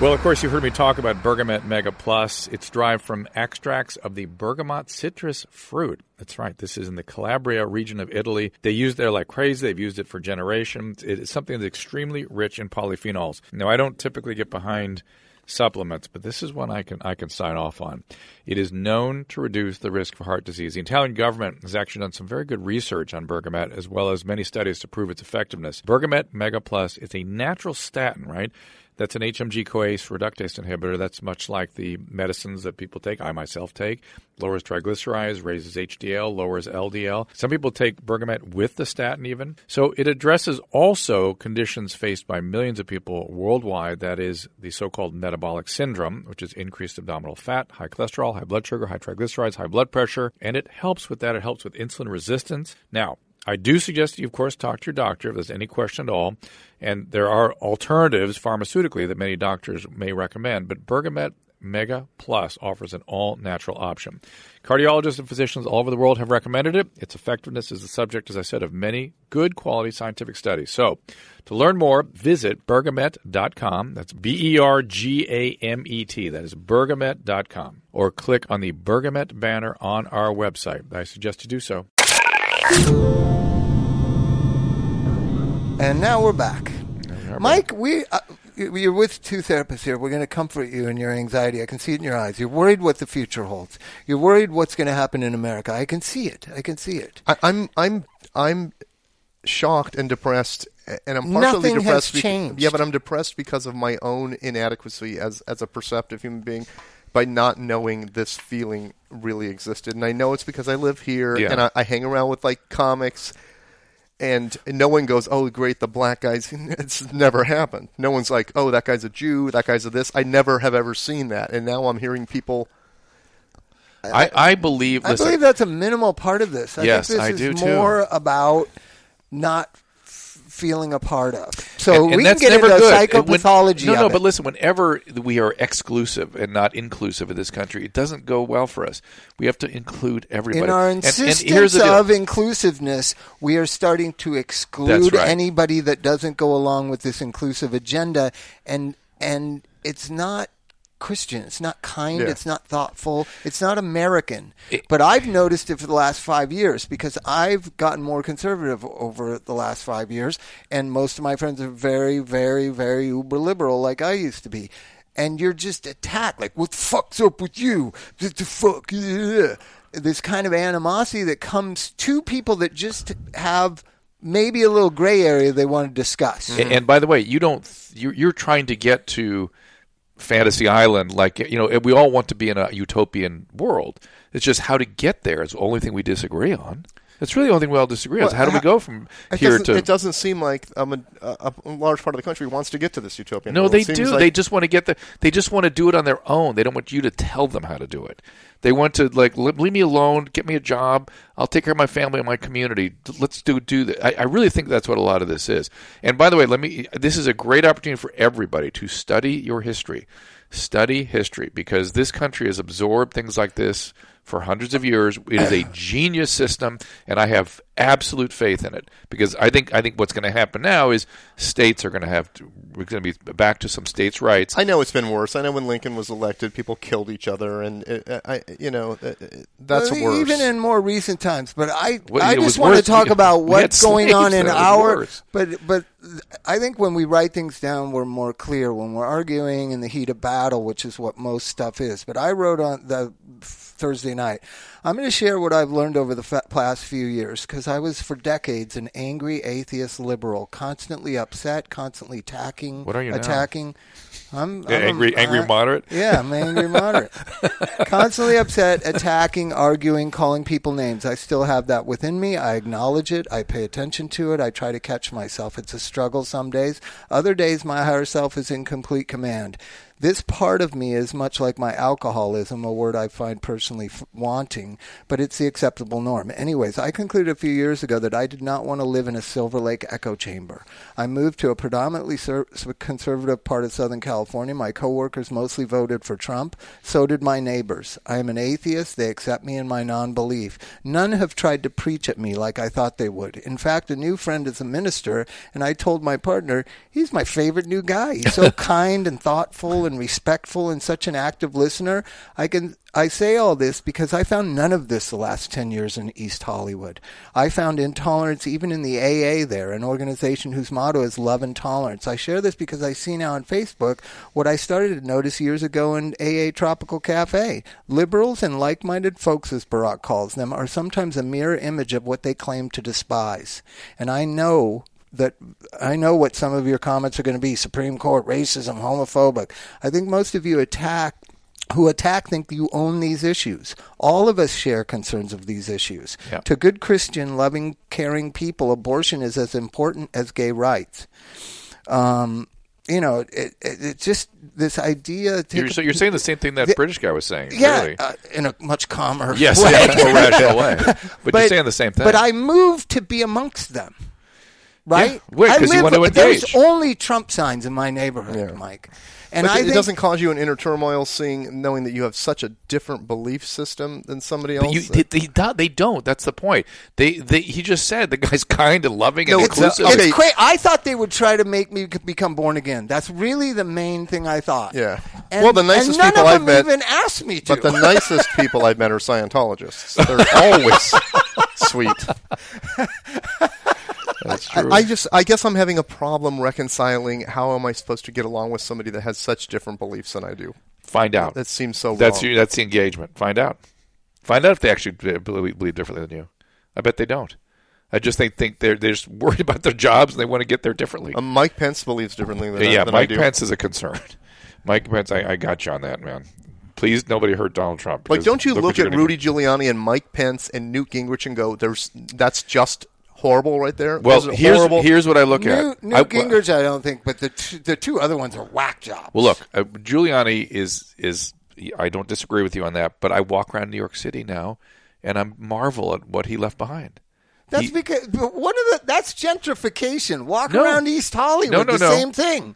Well, of course, you've heard me talk about Bergamot Mega Plus. It's derived from extracts of the bergamot citrus fruit. That's right. This is in the Calabria region of Italy. They use there like crazy. They've used it for generations. It is something that's extremely rich in polyphenols. Now, I don't typically get behind supplements, but this is one I can I can sign off on. It is known to reduce the risk for heart disease. The Italian government has actually done some very good research on bergamot, as well as many studies to prove its effectiveness. Bergamet Mega Plus is a natural statin, right? That's an HMG CoA reductase inhibitor. That's much like the medicines that people take. I myself take. Lowers triglycerides, raises HDL, lowers LDL. Some people take bergamot with the statin even. So it addresses also conditions faced by millions of people worldwide. That is the so-called metabolic syndrome, which is increased abdominal fat, high cholesterol, high blood sugar, high triglycerides, high blood pressure. And it helps with that. It helps with insulin resistance. Now, I do suggest that you, of course, talk to your doctor if there's any question at all. And there are alternatives pharmaceutically that many doctors may recommend. But Bergamet Mega Plus offers an all natural option. Cardiologists and physicians all over the world have recommended it. Its effectiveness is the subject, as I said, of many good quality scientific studies. So, to learn more, visit bergamet.com. That's B E R G A M E T. That is bergamet.com. Or click on the Bergamet banner on our website. I suggest you do so. And now we're back. Mike, we uh, you're with two therapists here. We're going to comfort you in your anxiety. I can see it in your eyes. You're worried what the future holds. You're worried what's going to happen in America. I can see it. I can see it. I, I'm I'm I'm shocked and depressed, and I'm partially Nothing has depressed. bec- changed. yeah, but I'm depressed because of my own inadequacy as as a perceptive human being, by not knowing this feeling really existed. And I know it's because I live here Yeah. and I, I hang around with like comics. And no one goes, oh, great, the black guys. *laughs* It's never happened. No one's like, oh, that guy's a Jew, that guy's a this. I never have ever seen that. And now I'm hearing people I, I believe. I listen, believe that's a minimal part of this. I Yes, think this I is do, too. more about not f- feeling a part of. So and, and we can get into good. And when- psychopathology. no, no, but listen. Whenever we are exclusive and not inclusive in this country, it doesn't go well for us. We have to include everybody. In our And- and insistence deal. of inclusiveness, we are starting to exclude right. anybody that doesn't go along with this inclusive agenda, and and it's not Christian. It's not kind. Yeah. It's not thoughtful. It's not American. It- but I've noticed it for the last five years because I've gotten more conservative over the last five years, and most of my friends are very, very, very uber liberal, like I used to be. And you're just attacked, like, what the fuck's up with you? What the fuck? Yeah. This kind of animosity that comes to people that just have maybe a little gray area they want to discuss. And, and by the way, you don't. You're, you're trying to get to fantasy island, like you know. We all want to be in a utopian world. It's just how to get there is the only thing we disagree on. It's really the only thing we all disagree on. Well, how do we go from here to? it doesn't seem like um, a, a, a large part of the country wants to get to this utopian. No, world. they do. like- they just want to get the. They just want to do it on their own. They don't want you to tell them how to do it. They want to like leave me alone, get me a job. I'll take care of my family and my community. Let's do do that. I, I really think that's what a lot of this is. And by the way, let me. This is a great opportunity for everybody to study your history. Study history because this country has absorbed things like this for hundreds of years. It is a genius system, and I have absolute faith in it because I think I think what's going to happen now is states are going to have to, we're going to be back to some states' rights. I know it's been worse. I know when Lincoln was elected, people killed each other, and uh, I, you know, uh, uh, that's Well, worse. Even in more recent times, but I Well, I just want to talk We- about what's going *laughs* on in then. It was our. worse. But but I think when we write things down, we're more clear. When we're arguing in the heat of battle, which is what most stuff is. But I wrote on the Thursday night. I'm going to share what I've learned over the fa- past few years because I was for decades an angry atheist liberal, constantly upset, constantly attacking. What are you now? attacking? I'm, Yeah, I'm angry- angry I- moderate? Yeah, I'm angry moderate. *laughs* Constantly upset, attacking, arguing, calling people names. I still have that within me. I acknowledge it. I pay attention to it. I try to catch myself. It's a struggle some days. Other days, my higher self is in complete command. This part of me is much like my alcoholism, a word I find personally f- wanting, but it's the acceptable norm. Anyways, I concluded a few years ago that I did not want to live in a Silver Lake echo chamber. I moved to a predominantly ser- conservative part of Southern California. My coworkers mostly voted for Trump. So did my neighbors. I am an atheist. They accept me in my non-belief. None have tried to preach at me like I thought they would. In fact, a new friend is a minister, and I told my partner, he's my favorite new guy. He's so *laughs* kind and thoughtful and respectful and such an active listener. I can I say all this because I found none of this the last 10 years in East Hollywood. I found intolerance even in the AA there, an organization whose motto is love and tolerance. I share this because I see now on Facebook what I started to notice years ago in AA Tropical Cafe. Liberals and like-minded folks, as Barack calls them, are sometimes a mirror image of what they claim to despise. And I know that I know what some of your comments are going to be Supreme Court, racism, homophobic. I think most of you attack who attack think you own these issues. All of us share concerns of these issues. Yeah. To good Christian, loving, caring people, abortion is as important as gay rights. Um, you know, it, it, it's just this idea. You're, so you're saying the same thing that The- British guy was saying. yeah, Really. uh, in a much calmer yes, way. much more rational way. *laughs* But, you're saying the same thing. But I moved to be amongst them. Right? Yeah, right, I 'cause you live- want to There's only Trump signs in my neighborhood, Yeah. Mike. And But I it think, doesn't cause you an inner turmoil seeing knowing that you have such a different belief system than somebody else. you, they, they, don't- they don't. That's the point. They, they, he just said the guy's *laughs* kind and loving and No, it's, uh, inclusive. okay. it's cra- I thought they would try to make me become born again. That's really the main thing I thought. Yeah. And, Well, the nicest and none people of I've them met- even asked me to. but the nicest *laughs* people I've met are Scientologists. They're always *laughs* sweet. That's I, true. I just, I guess I'm having a problem reconciling. How am I supposed to get along with somebody that has such different beliefs than I do? Find out. That seems so That's wrong. you, that's the engagement. Find out. Find out if they actually believe, believe differently than you. I bet they don't. I just think think they're they're just *laughs* worried about their jobs and they want to get there differently. Um, Mike Pence believes differently than, yeah, than Mike I do. Pence is a concern. *laughs* Mike Pence, I, I got you on that, man. Please, nobody hurt Donald Trump. Like, don't you what look at Rudy Giuliani and Mike Pence and Newt Gingrich and go, "There's that's just horrible right there." Well, here's horrible. here's what I look Newt, at. Newt I- Gingrich, I don't think, but the two, the two other ones are whack jobs. Well, look, uh, Giuliani is is I don't disagree with you on that, but I walk around New York City now, and I marvel at what he left behind. That's He- because one of the that's gentrification. Walk No. around East Hollywood, No, no, the no. same thing.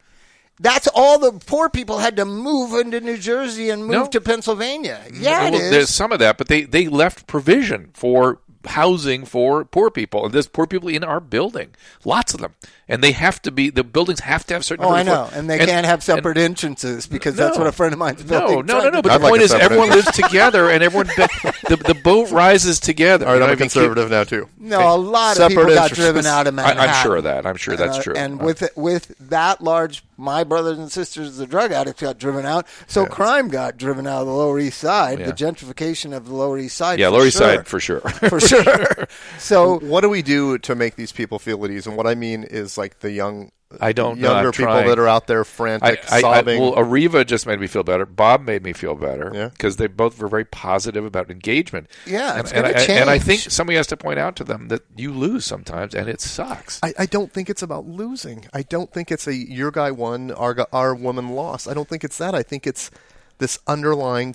That's all the poor people had to move into New Jersey and move to Pennsylvania. Yeah, Well, is. There's some of that, but they they left provision for housing for poor people, and there's poor people in our building, lots of them, and they have to be the buildings have to have certain. Oh, I know, and they can't have separate and- entrances because that's what a friend of mine's No, building. no, no, tried no. But I'd the like point is, separate everyone lives together, and everyone the the boat rises together. All right, You know, I'm a I mean, conservative now too. No, a lot of Separate people got driven out of I, Manhattan. I'm sure of that. I'm sure that's Uh, true. And with with that large, my brothers and sisters, the drug addicts got driven out. So crime got driven out of the Lower East Side. Yeah. The gentrification of the Lower East Side. yeah, for Lower East sure. Side for sure. *laughs* for sure. *laughs* so What do we do to make these people feel at ease? And what I mean is like the young, I don't know. younger I'm people trying. that are out there I, frantic, I, I, sobbing. well, Areva just made me feel better. Bob made me feel better Yeah. because they both were very positive about engagement. Yeah, and, it's and, I, and I think somebody has to point out to them that you lose sometimes, and it sucks. I, I don't think it's about losing. I don't think it's a your guy won, our our woman lost. I don't think it's that. I think it's this underlying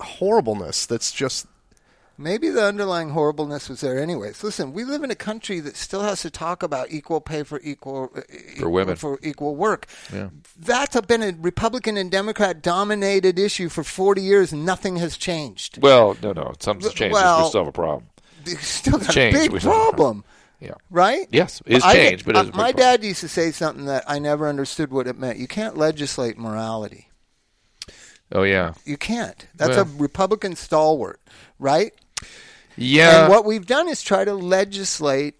horribleness that's just maybe the underlying horribleness was there anyways. Listen, we live in a country that still has to talk about equal pay for equal uh, equal- women. for equal work. Yeah. That's a, been a Republican and Democrat dominated issue for 40 years. Nothing has changed. well, no, no, something's changed. Well- we still have a problem. Still got a big We don't have- problem. Yeah. right? Yes, it's I- changed, but it is uh, my problem. dad used to say something that I never understood what it meant. You can't legislate morality. Oh yeah, You can't. That's Well. a Republican stalwart, right? Yeah. And what we've done is try to legislate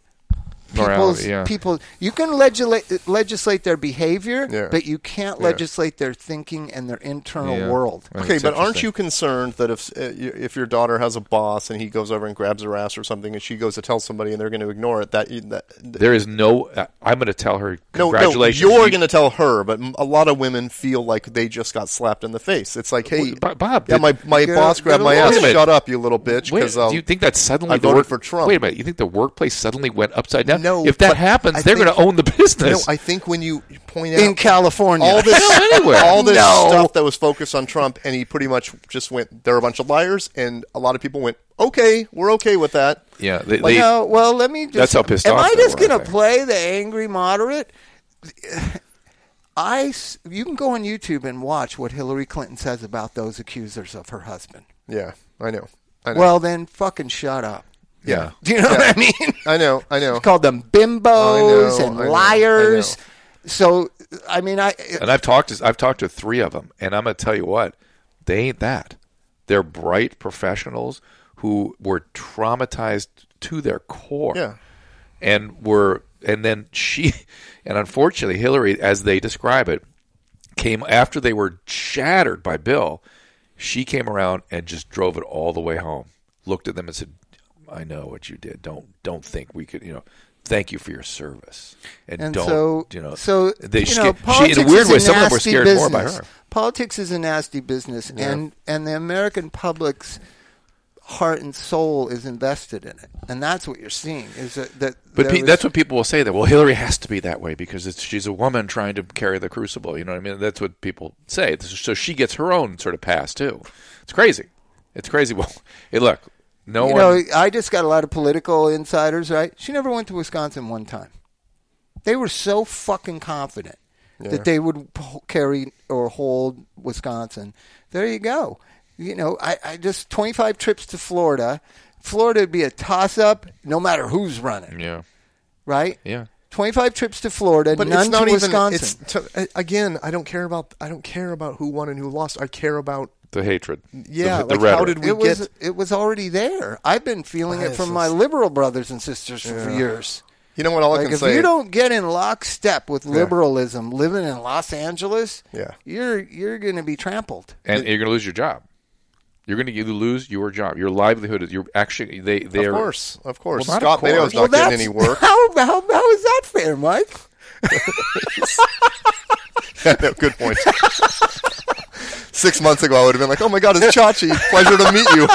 people's yeah. people. You can legislate legislate their behavior, Yeah. but you can't Yeah. legislate their thinking and their internal Yeah. world. Well, Okay, it's but aren't you concerned that if uh, if your daughter has a boss and he goes over and grabs her ass or something, and she goes to tell somebody and they're going to ignore it, that, that There is no. Uh, I'm going to tell her. no, no, Congratulations. you're going to tell her, but a lot of women feel like they just got slapped in the face. It's like, hey, Bob, yeah, did- my my Get boss grabbed my ass. Wait a minute. Shut up, you little bitch. Wait, 'cause, do you think that suddenly I the voted work- for Trump. Wait a minute. You think the workplace suddenly went upside down? No, If that happens, I they're going to own the No, business. I think when you point out In California, all this, *laughs* anywhere. all this No. stuff that was focused on Trump, and he pretty much just went, "They're a bunch of liars," and a lot of people went, "Okay, we're okay with that." yeah, they, Like, they- no, well, let me just. That's how pissed am off I just going to play the angry moderate? I, s- you can go on YouTube and watch what Hillary Clinton says about those accusers of her husband. Yeah, I know. I know. Well, then fucking shut up. Yeah. *laughs* Do you know what I mean? I know. I know. called them bimbos know, and I liars. I So, I mean, I uh, And I've talked to I've talked to three of them, and I'm going to tell you what, they ain't that. They're bright professionals who were traumatized to their core. Yeah. and were and then she *laughs* and unfortunately Hillary, as they describe it, came after they were shattered by Bill. She came around and just drove it all the way home. Looked at them and said, "I know what you did. Don't don't think we could. You know, thank you for your service. And, and don't so you know? so they you know, she, in a weird way, some of them were scared more by her. Politics is a nasty business, and and the American public's heart and soul is invested in it, and that's what you're seeing. Is that, that But pe- was- that's what people will say. That well, Hillary has to be that way because it's, she's a woman trying to carry the crucible. You know what I mean? That's what people say. So she gets her own sort of pass too. It's crazy. It's crazy. Well, hey, look, no you one. know, I just got a lot of political insiders. Right? She never went to Wisconsin one time. They were so fucking confident that they would carry or hold Wisconsin. There you go. You know, I, I just 25 trips to Florida. Florida would be a toss up no matter who's running, yeah, right? yeah. 25 trips to Florida, But none it's not to even. Wisconsin. It's to, again. I don't care about. I don't care about who won and who lost. I care about. The hatred. Yeah, the, the like, how did we it was get- it was already there. I've been feeling it from my liberal brothers and sisters for, for years. You know what? All I Like can if say. you don't get in lockstep with liberalism, living in Los Angeles, Yeah. you're you're going to be trampled. and you're going to lose your job. You're going to either lose your job. Your livelihood is. You're actually. They. They of are. course, of course. Well, Scott of. Baio's not Well, getting any work. *laughs* How, how how is that fair, Mike? *laughs* no, good point. *laughs* Six months ago, I would have been like, "Oh my God, it's Chachi! Pleasure to meet you."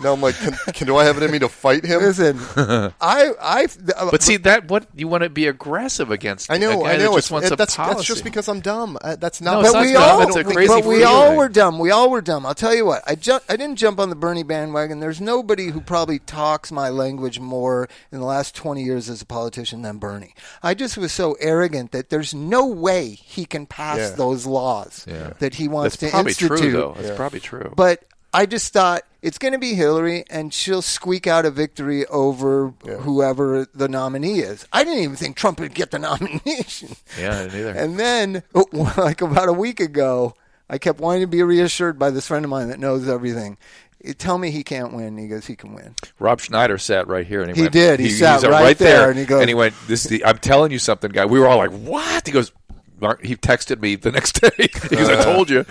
Now I'm like, can, can, "Do I have it in me to fight him?" Listen, *laughs* I I But see that what you want to be aggressive against. I know, I know. just It's, wants it- that's, policy. that's just because I'm dumb. Uh, that's not. No, it's but not we dumb. all, It's a crazy but we feeling. all were dumb. We all were dumb. I'll tell you what. I ju- I didn't jump on the Bernie bandwagon. There's nobody who probably talks my language more in the last 20 years as a politician than Bernie. I just was so arrogant that there's no way he can pass Yeah. those laws Yeah. that he wants That's to probably institute. true, though. That's probably true. But I just thought it's going to be Hillary, and she'll squeak out a victory over whoever the nominee is. I didn't even think Trump would get the *laughs* nomination. yeah, I. And then, *laughs* like about a week ago, I kept wanting to be reassured by this friend of mine that knows everything. Eh, Tell me he can't win. He goes, he can win. Rob Schneider sat right here, and he, He went, did. He sat right there, and he goes- and he went, "This, is the, I'm telling you something, guy." We were all like, "What?" He goes, Mark, he texted me the next *laughs* day because I told you.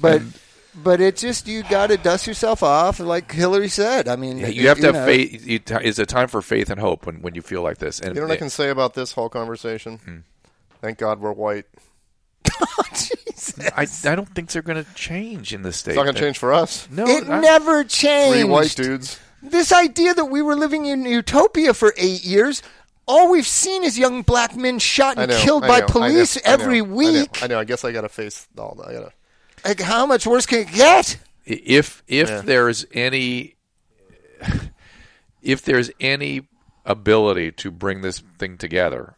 But but it's just you got to dust yourself off, like Hillary said. I mean, Yeah, you have to have know, faith. You, it's a time for faith and hope when, when you feel like this. And You know what I can say about this whole conversation? Hmm. Thank God we're white. *laughs* I, I don't think they're going to change in this state. It's not going to change for us. No, It I- never changed. Three white dudes. This idea that we were living in utopia for eight years. All we've seen is young black men shot and know. killed I by know, police I know, I know, every I know, week. I know. I guess I got to face all that. I got to. Like, how much worse can it get? if if Yeah. there's any if there's any ability to bring this thing together,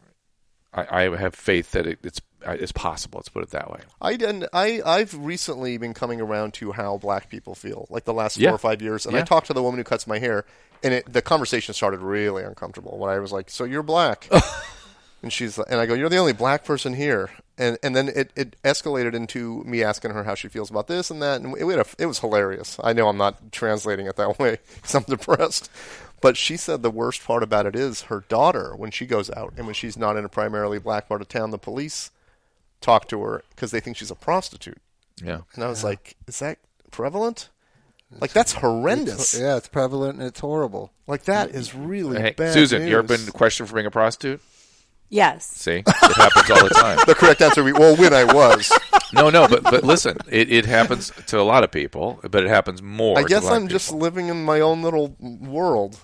I, I have faith that it, it's uh, it's possible. Let's put it that way. I didn't. I I've recently been coming around to how black people feel, like the last Yeah. four or five years. And I talked to the woman who cuts my hair, and it, the conversation started really uncomfortable when I was like, "So you're black?" *laughs* and she's like- and I go, "You're the only black person here." And and then it, it escalated into me asking her how she feels about this and that, and it, we had a, it was hilarious. I know I'm not translating it that *laughs* way because I'm depressed, But she said the worst part about it is her daughter, when she goes out and when she's not in a primarily black part of town, the police talk to her because they think she's a prostitute. Yeah. And I was like, is that prevalent? Like that's horrendous. Yeah, it's prevalent and it's horrible. Like that mm. is really Hey, bad. Susan, news. you ever been questioned for being a prostitute? Yes. See, it happens all the time. *laughs* The correct answer would be well, when I was. No, no, but but listen, it, it happens to a lot of people, but it happens more. I to guess black I'm just living in my own little world.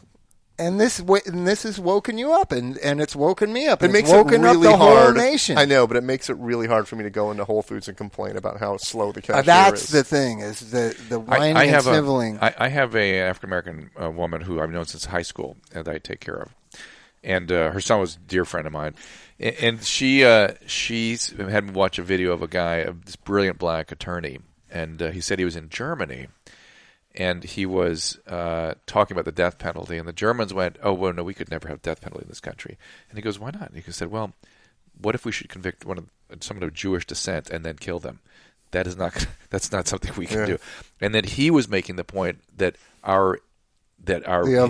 And this wa- and this has woken you up, and, and it's woken me up. It makes it's woken it really up the hard. whole nation. I know, but it makes it really hard for me to go into Whole Foods and complain about how slow the cashier Uh, that's is. the thing is the the I, whining I and have sniveling. a, I, I have a African American uh, woman who I've known since high school and that I take care of, and uh, her son was a dear friend of mine, and, and she uh, she's had me watch a video of a guy, this brilliant black attorney, and uh, he said he was in Germany, and he was uh, talking about the death penalty, and the Germans went, "Oh well, no, we could never have death penalty in this country," and he goes, "Why not?" And he said, "Well, what if we should convict one of someone of Jewish descent and then kill them? That is not *laughs* that's not something we can Yeah. do." And then he was making the point that our that our the our-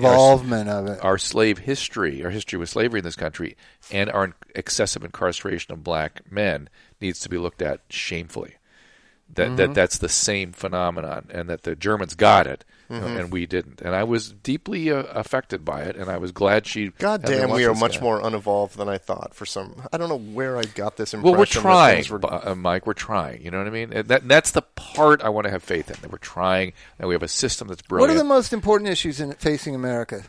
of it. our slave history, our history with slavery in this country, and our excessive incarceration of black men needs to be looked at shamefully. That Mm-hmm. that that's the same phenomenon, and that the Germans got it, Mm-hmm. and we didn't. And I was deeply uh, affected by it, and I was glad she. God damn, we are much guy. more unevolved than I thought. For some, I don't know where I got this impression. Well, we're trying, were- uh, Mike. We're trying. You know what I mean? And That that's the part I want to have faith in. That we're trying, and we have a system that's brilliant. What are the most important issues in facing America?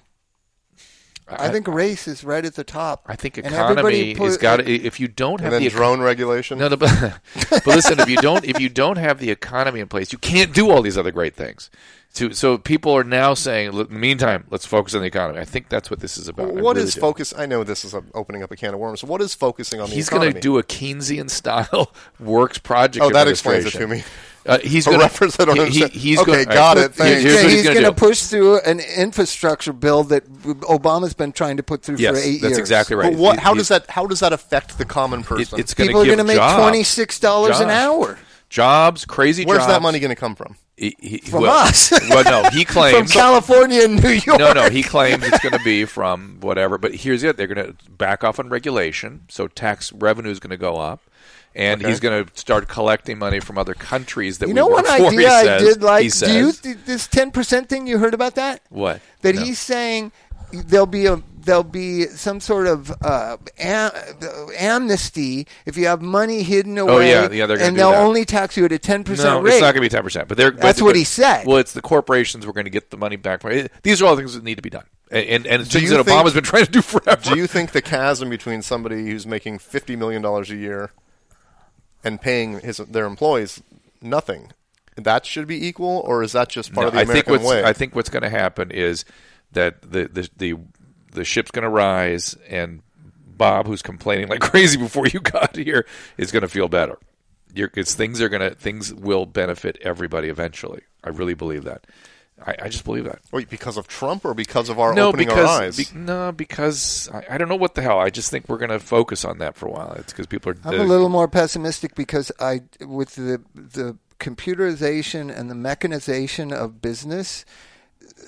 I, think race is right at the top. I think economy everybody put- is got. to If you don't have and then the drone regulation. No, no, but, *laughs* but listen, if you don't if you don't have the economy in place, you can't do all these other great things. So, so people are now saying, "Look, in the meantime, let's focus on the economy. I think that's what this is about. I What really is do. focus? I know this is a, opening up a can of worms. What is focusing on the He's going to do a Keynesian style *laughs* works project. Oh, that explains it to me. Uh, he's A going reference I don't understand. he's Okay, gonna, got all it, right, thanks. here's Yeah, what he's gonna going to do. push through an infrastructure bill that Obama's been trying to put through Yes, for eight that's years. That's exactly right. But what? How he- does that? How does that affect the common It, person? it's going People are going to make jobs. twenty six dollars an hour. Jobs, crazy jobs. Where's jobs. that money going to come from? He, he, From well, us. *laughs* well, no, he *laughs* from claims California and New York. no, no. He claims it's going to be from whatever. But here's it: they're going to back off on regulation, so tax revenue is going to go up, and Okay. he's going to start collecting money from other countries that You we know one idea he I did like? He Do you says. th- this ten percent thing you heard about that? what? That No. he's saying there'll be a there'll be some sort of uh, am- amnesty if you have money hidden away. Oh, yeah, yeah, they're and they'll that. only tax you at a ten percent No, rate. it's not going to be ten percent. But they're That's but- what but- he said. Well, it's the corporations we're going to get the money back. from. These are all things that need to be done, and and, and it's Do things you that think- Obama's been trying to do *laughs* forever. Do you think the chasm between somebody who's making fifty million dollars a year and paying his their employees nothing that should be equal, or is that just part No, of the I think American what's way? I think what's going to happen is that the the the, the ship's going to rise, and Bob, who's complaining like *laughs* crazy before you got here, is going to feel better. Because things are going to things will benefit everybody eventually. I really believe that. I, I just believe that. Wait, because of Trump or because of our no, opening because our eyes? be- no, because I, I don't know what the hell. I just think we're going to focus on that for a while. It's because people are. I'm a little more pessimistic because I, with the the computerization and the mechanization of business,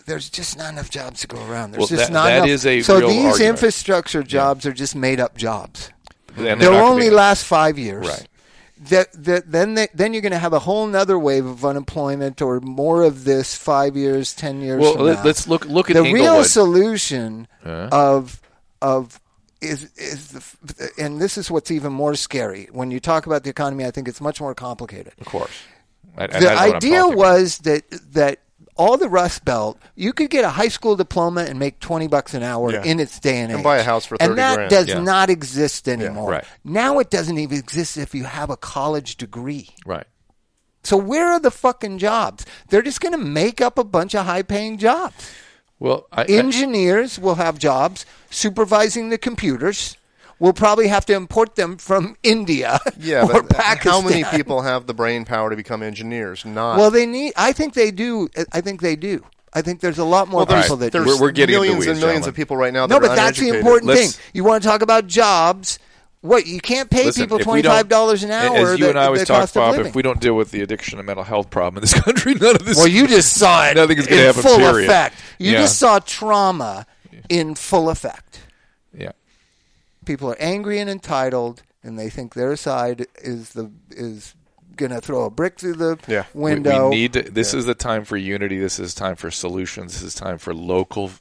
there's just not enough jobs to go around. There's Well, just that- not that enough. is a so real these argument. infrastructure jobs are just made up jobs. they're They'll only last five years. Right. That, that then they, then you're going to have a whole nother wave of unemployment or more of this five years, ten years. Well, let, let's look look at the real solution Huh? of of is is the and this is what's even more scary when you talk about the economy. I think it's much more complicated. of course. I- I- the idea was that that all the Rust Belt, you could get a high school diploma and make twenty bucks an hour Yeah. in its day and age, And buy a house for thirty. and that grand. does Yeah. not exist anymore. right. Now it doesn't even exist if you have a college degree. right. So where are the fucking jobs? They're just going to make up a bunch of high-paying jobs. Well, I, I, Engineers will have jobs supervising the computers. We'll probably have to import them from *laughs* India yeah, or but Pakistan. how many people have the brain power to become engineers? Not Well, they need. I think they do. I think they do. I think there's a lot more Well, there's, people that there's We're- we're getting millions weeds, and millions gentlemen. of people right now. That no, are but that's the important Let's- thing. You want to talk about jobs? What you can't pay Listen, people if we twenty don't- five dollars an hour. As you the- and I always talk, cost Bob, if we don't deal with the addiction and mental health problem in this *laughs* country, none of this. Well, you just saw it Nothing is gonna in happen, full period. effect. You Yeah. just saw trauma in full effect. Yeah. People are angry and entitled, and they think their side is the is going to throw a brick through the Yeah. Window. We, need to, this is the time for unity. This is time for solutions. This is time for local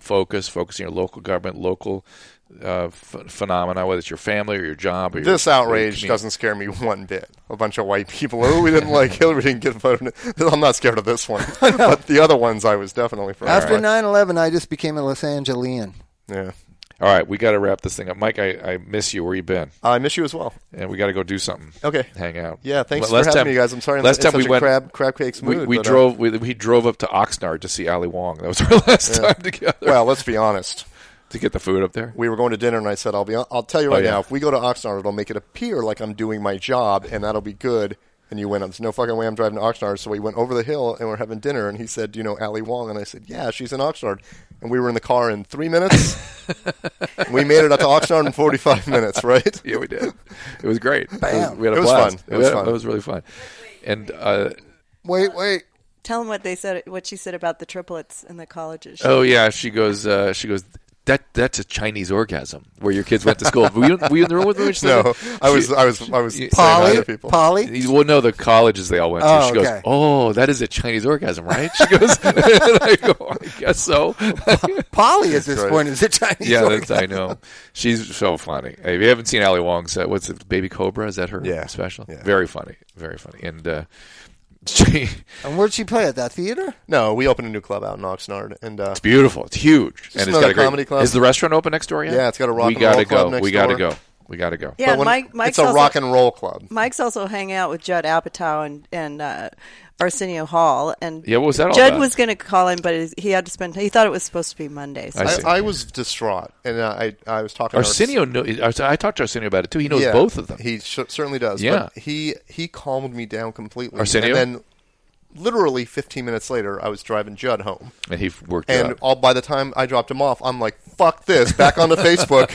focus, focusing on your local government, local uh, ph phenomena, whether it's your family or your job. Or This your outrage community. doesn't scare me one bit. A bunch of white people. Oh, we didn't like Hillary didn't get voted. I'm not scared of this one, *laughs* but the other ones I was definitely for. After 9-11, I just became a Los Angelian. yeah, All right, we got to wrap this thing up. Mike, I, I miss you. Where you been? I miss you as well. And we got to go do something. Okay. Hang out. Yeah, thanks for having time- me, guys. I'm sorry. Last time such we a went, crab crab cakes we, mood. we but, uh, drove. we, we drove up to Oxnard to see Ali Wong. That was our *laughs* last time together. well, let's be honest. to get the food up there. We were going to dinner, and I said, "I'll be. I'll tell you right Oh, yeah. now. If we go to Oxnard, it'll make it appear like I'm doing my job, and that'll be good." And you went, "There's no fucking way I'm driving to Oxnard." So we went over the hill, and we're having dinner. And he said, "Do you know Ali Wong?" And I said, "Yeah, she's in Oxnard." And we were in the car in three minutes. *laughs* we made it up to Oxnard in 45 minutes, right? Yeah, we did. It was great. It was- Bam. we had a It was blast. fun. It was had- fun. It was really fun. And uh, Wait, wait. Tell them what they said, what she said about the triplets in the colleges. oh yeah, she goes. Uh, she goes. That that's a Chinese orgasm where your kids went to school. were you, were you in the room with me? when she said No. I was, I was, I was Polly? saying hi Polly, to people. Polly. Well, no, the colleges they all went to. Oh, she goes, okay. "Oh, that is a Chinese orgasm, right?" She goes, *laughs* and "I go, I guess so." *laughs* Polly at this right. point is a Chinese. yeah, organ. that's, I know. She's so funny. Hey, If you haven't seen Ali Wong's, uh, what's it, Baby Cobra? Is that her Yeah. special? Yeah. Very funny, very funny. And uh, she, And where'd she play at that theater? No, we opened a new club out in Oxnard, and uh, It's beautiful. It's huge. and it's got a great, comedy club. Is the restaurant open next door yet? Yeah, it's got a rock we and gotta roll club go. next we gotta door. go. We gotta go. yeah, but and when- Mike, Mike's it's a also, rock and roll club. Mike's also hanging out with Judd Apatow and and uh, Arsenio Hall. And Yeah, what was that Judd was going to call him, but he had to spend. He thought it was supposed to be Monday. So I I. I was distraught, and uh, I, I was talking. to Arsenio, know, I talked to Arsenio about it too. He knows Yeah, both of them. He sh- certainly does. Yeah. but he he calmed me down completely. Arsenio? and then literally 15 minutes later, I was driving Judd home, and he worked and out. all by the time I dropped him off, I'm like, "Fuck this!" Back onto Facebook,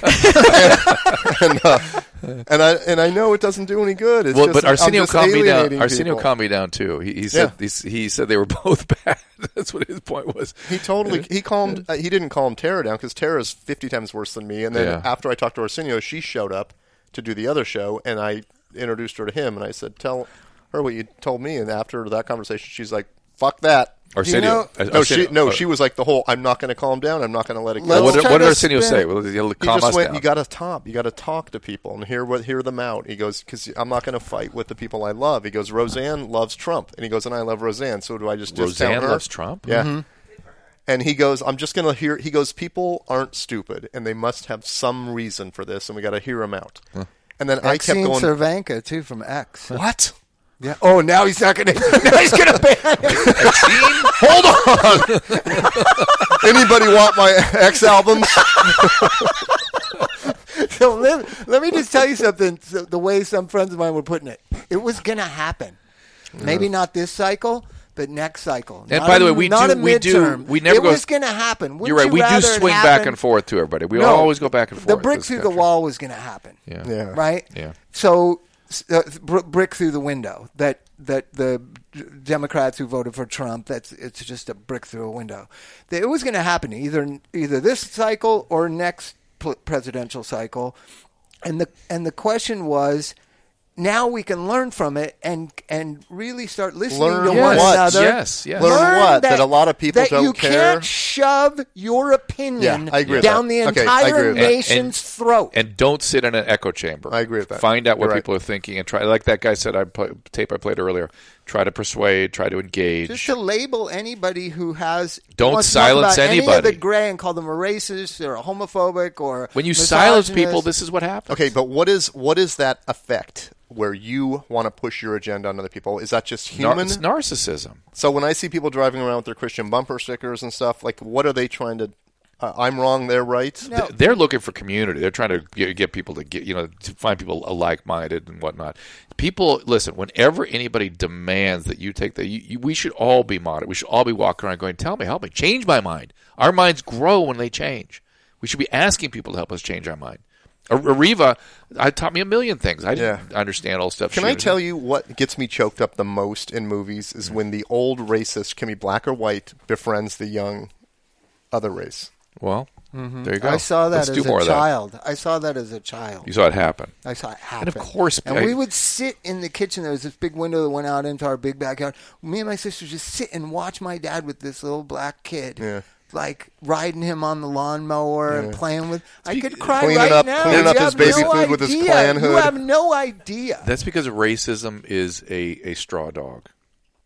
and *laughs* and, uh, and I and I know it doesn't do any good. It's Well, just, but Arsenio calmed me down. Arsenio people. calmed me down too. He, he said Yeah. he's- he said they were *laughs* both bad. That's what his point was. He totally *laughs* he calmed. Uh, he didn't calm Tara down because Tara's fifty times worse than me. And then Yeah. after I talked to Arsenio, she showed up to do the other show, and I introduced her to him, and I said, "Tell her what you told me." And after that conversation, she's like, "Fuck that." Arsenio. know- uh, No, she no, uh, she was like the whole. I'm not going to calm down. I'm not going to let it go. What, did- try what did Arsenio spin say? it. Well, he'll he calm just us went. down. You got to talk. You got to talk to people and hear what hear them out. He goes because I'm not going to fight with the people I love. He goes. Roseanne loves Trump, and he goes, and I love Roseanne. So do I just discount Roseanne her? loves Trump. Yeah. And he goes, I'm just going to hear. He goes, people aren't stupid, and they must have some reason for this, and we got to hear them out. And then I kept Maxine going. Cervenka too from X. what? Yeah. Oh, now he's not going *laughs* to. Now he's going to ban him. Hold on. *laughs* Anybody want my X albums? *laughs* So let, let me just tell you something. So the way some friends of mine were putting it, it was going to happen. Maybe not this cycle, but next cycle. And Not by the a- way, we not do- a we do- midterm. we never It go- was going to happen. Wouldn't You're right. you We do rather it swing back happen? and forth to everybody. We No. always go back and forth. The brick this through the country. wall was going to happen. Yeah. Yeah. Right. Yeah. So, uh, br- brick through the window. That that the Democrats who voted for Trump. That's it's just a brick through a window. It was going to happen either either this cycle or next presidential cycle, and the and the question was. Now we can learn from it and and really start listening Learn to Yes, one what? another. yes, yes. Learn what? That a lot of people that don't you care? can't shove your opinion Yeah, I agree down that. the Okay, agree entire nation's And- throat. And don't sit in an echo chamber. I agree with that. Find out what You're right. people are thinking and try. Like that guy said, I play, tape I played earlier. Try to persuade. Try to engage. just to label anybody who has Don't wants to talk silence about Any of the gray and call them a racist or a homophobic or when you silence people, this is what happens. Okay, but what is what is that effect where you want to push your agenda on other people? Is that just Nar- human? it's narcissism. So when I see people driving around with their Christian bumper stickers and stuff, like what are they trying to? Uh, I'm wrong, they're right. No. They're looking for community. They're trying to get, get people to get, you know, to find people like-minded and whatnot. People, listen. Whenever anybody demands that you take the, you, you, we should all be moderate. We should all be walking around going, "Tell me, help me, change my mind." Our minds grow when they change. We should be asking people to help us change our mind. A- Areva, I taught me a million things. I didn't Yeah. understand all stuff. Can she I was- tell you what gets me choked up the most in movies is Mm. when the old racist, can be black or white, befriends the young other race. Well, mm-hmm. there you go. I saw that Let's as a child. I saw that as a child. You saw it happen. I saw it happen. of course, and I- we would sit in the kitchen. There was this big window that went out into our big backyard. Me and my sister just sit and watch my dad with this little black kid, Yeah. like riding him on the lawnmower and playing with. I could cry Cleaning right up- now. cleaning up his baby no food with his idea. Klan You have no idea. That's because racism is a, a straw dog.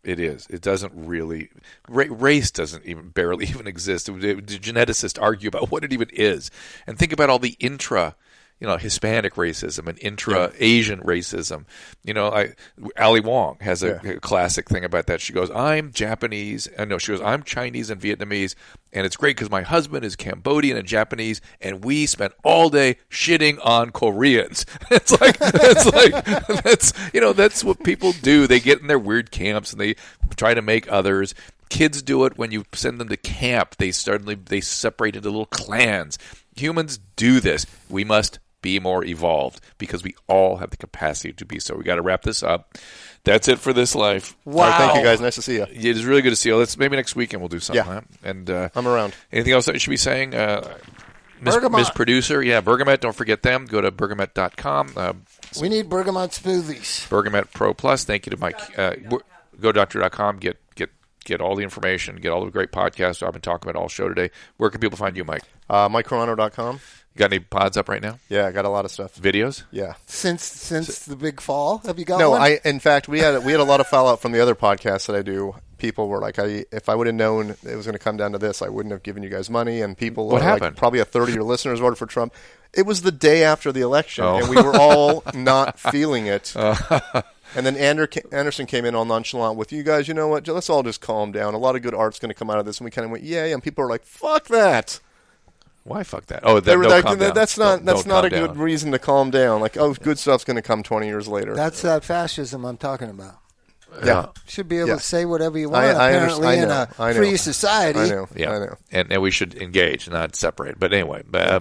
It is. It doesn't really. Ra- race doesn't even barely *laughs* even exist. The geneticists argue about what it even is, and think about all the intra, you know, Hispanic racism and intra Asian racism. You know, I Ali Wong has a, Yeah. a classic thing about that. She goes, "I'm Japanese." and no, she goes, "I'm Chinese and Vietnamese." And it's great because my husband is Cambodian and Japanese, and we spent all day shitting on Koreans. *laughs* it's like it's like *laughs* that's you know that's what people do. They get in their weird camps and they try to make others. Kids do it when you send them to camp. They suddenly they separate into little clans. Humans do this. We must be more evolved because we all have the capacity to be so. We got to wrap this up. That's it for this life. All right, thank you guys. Nice to see you. It is really good to see you. Let's maybe next weekend we'll do something. Yeah. huh? And uh, I'm around. Anything else that you should be saying? Uh, Miss, Bergamot. Miss Producer, yeah, Bergamot. Don't forget them. Go to bergamet.com. Uh, We need bergamot smoothies. Bergamet Pro Plus. Thank you to Mike. Uh, go to doctor.com. Get get get all the information. Get all the great podcasts I've been talking about all show today. Where can people find you, Mike? Uh, MikeCorano.com. You got any pods up right now? Yeah, I got a lot of stuff. Videos? Yeah. Since since the big fall, have you got No, one? I. In fact, we had we had a lot of fallout from the other podcasts that I do. People were like, I, if I would have known it was going to come down to this, I wouldn't have given you guys money. And people, What are like, happened? probably a third of your listeners voted for Trump. It was the day after the election, Oh. and we were all not feeling it. *laughs* Uh. and then Ander, Anderson came in all nonchalant with you guys. You know what? Let's all just calm down. A lot of good art's going to come out of this, and we kind of went, Yeah, yeah. And people are like, fuck that. Why fuck that? Oh, They that, were no, like, calm "That- down. that's not Don't- that's don't not calm a good down. reason to calm down. Like, oh, good stuff's going to come twenty years later. That's that fascism I'm talking about. yeah. Should be able Yeah. to say whatever you want. I- I apparently, understand- I in know, a I free society. I know. Yeah, I know. And, and we should engage, not separate. But anyway, uh,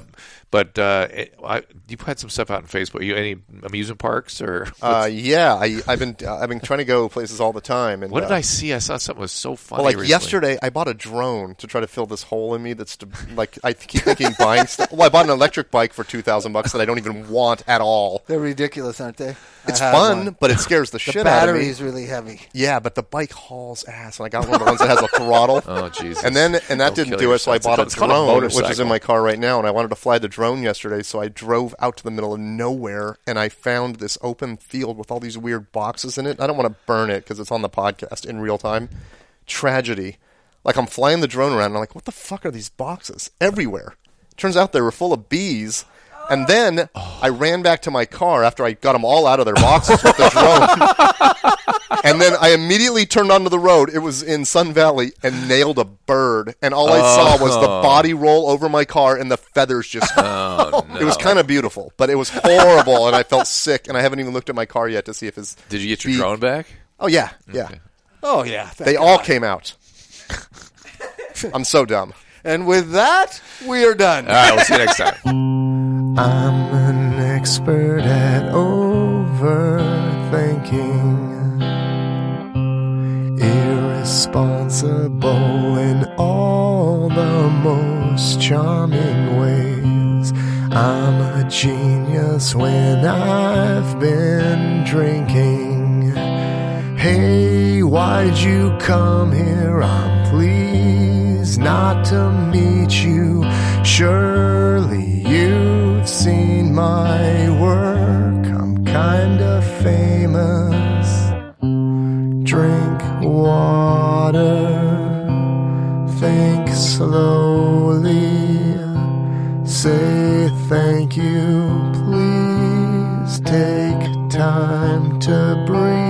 but uh, I, you've had some stuff out on Facebook. Are You any amusement parks or *laughs* Uh, yeah, I, I've been uh, I've been trying to go places all the time. And what did uh, I see? I saw something was so funny. Well, like recently. yesterday, I bought a drone to try to fill this hole in me. That's to, like I keep thinking buying stuff. Well, I bought an electric bike for two thousand bucks that I don't even want at all. They're ridiculous, aren't they? It's fun, one. but it scares the, The shit out of battery me. is really heavy. Yeah, but the bike hauls ass, and I got one of the ones that has a throttle. *laughs* Oh Jesus! And then and that Don't didn't do it, so I bought a It's called- it's called drone, which is in my car right now, and I wanted to fly the drone yesterday, so I drove out to the middle of nowhere, and I found this open field with all these weird boxes in it. I don't want to burn it because it's on the podcast in real time. Tragedy. Like I'm flying the drone around, and I'm like, what the fuck are these boxes everywhere? Turns out they were full of bees. And then I ran back to my car after I got them all out of their boxes with the drone. *laughs* and then I immediately turned onto the road. It was in Sun Valley and nailed a bird. And all I saw was the oh. body roll over my car and the feathers just. Oh, no. It was kind of beautiful, but it was horrible, and I felt sick. And I haven't even looked at my car yet to see if his. Did you get your bee- drone back? Oh yeah, yeah. Oh yeah. They all came out. *laughs* I'm so dumb. And with that, we are done. All right, we'll see you next time. *laughs* I'm an expert at overthinking, irresponsible in all the most charming ways. I'm a genius when I've been drinking. Hey, why'd you come here? I'm pleased not to meet you. Surely seen my work. I'm kinda famous. Drink water. Think slowly. Say thank you, please. Take time to breathe.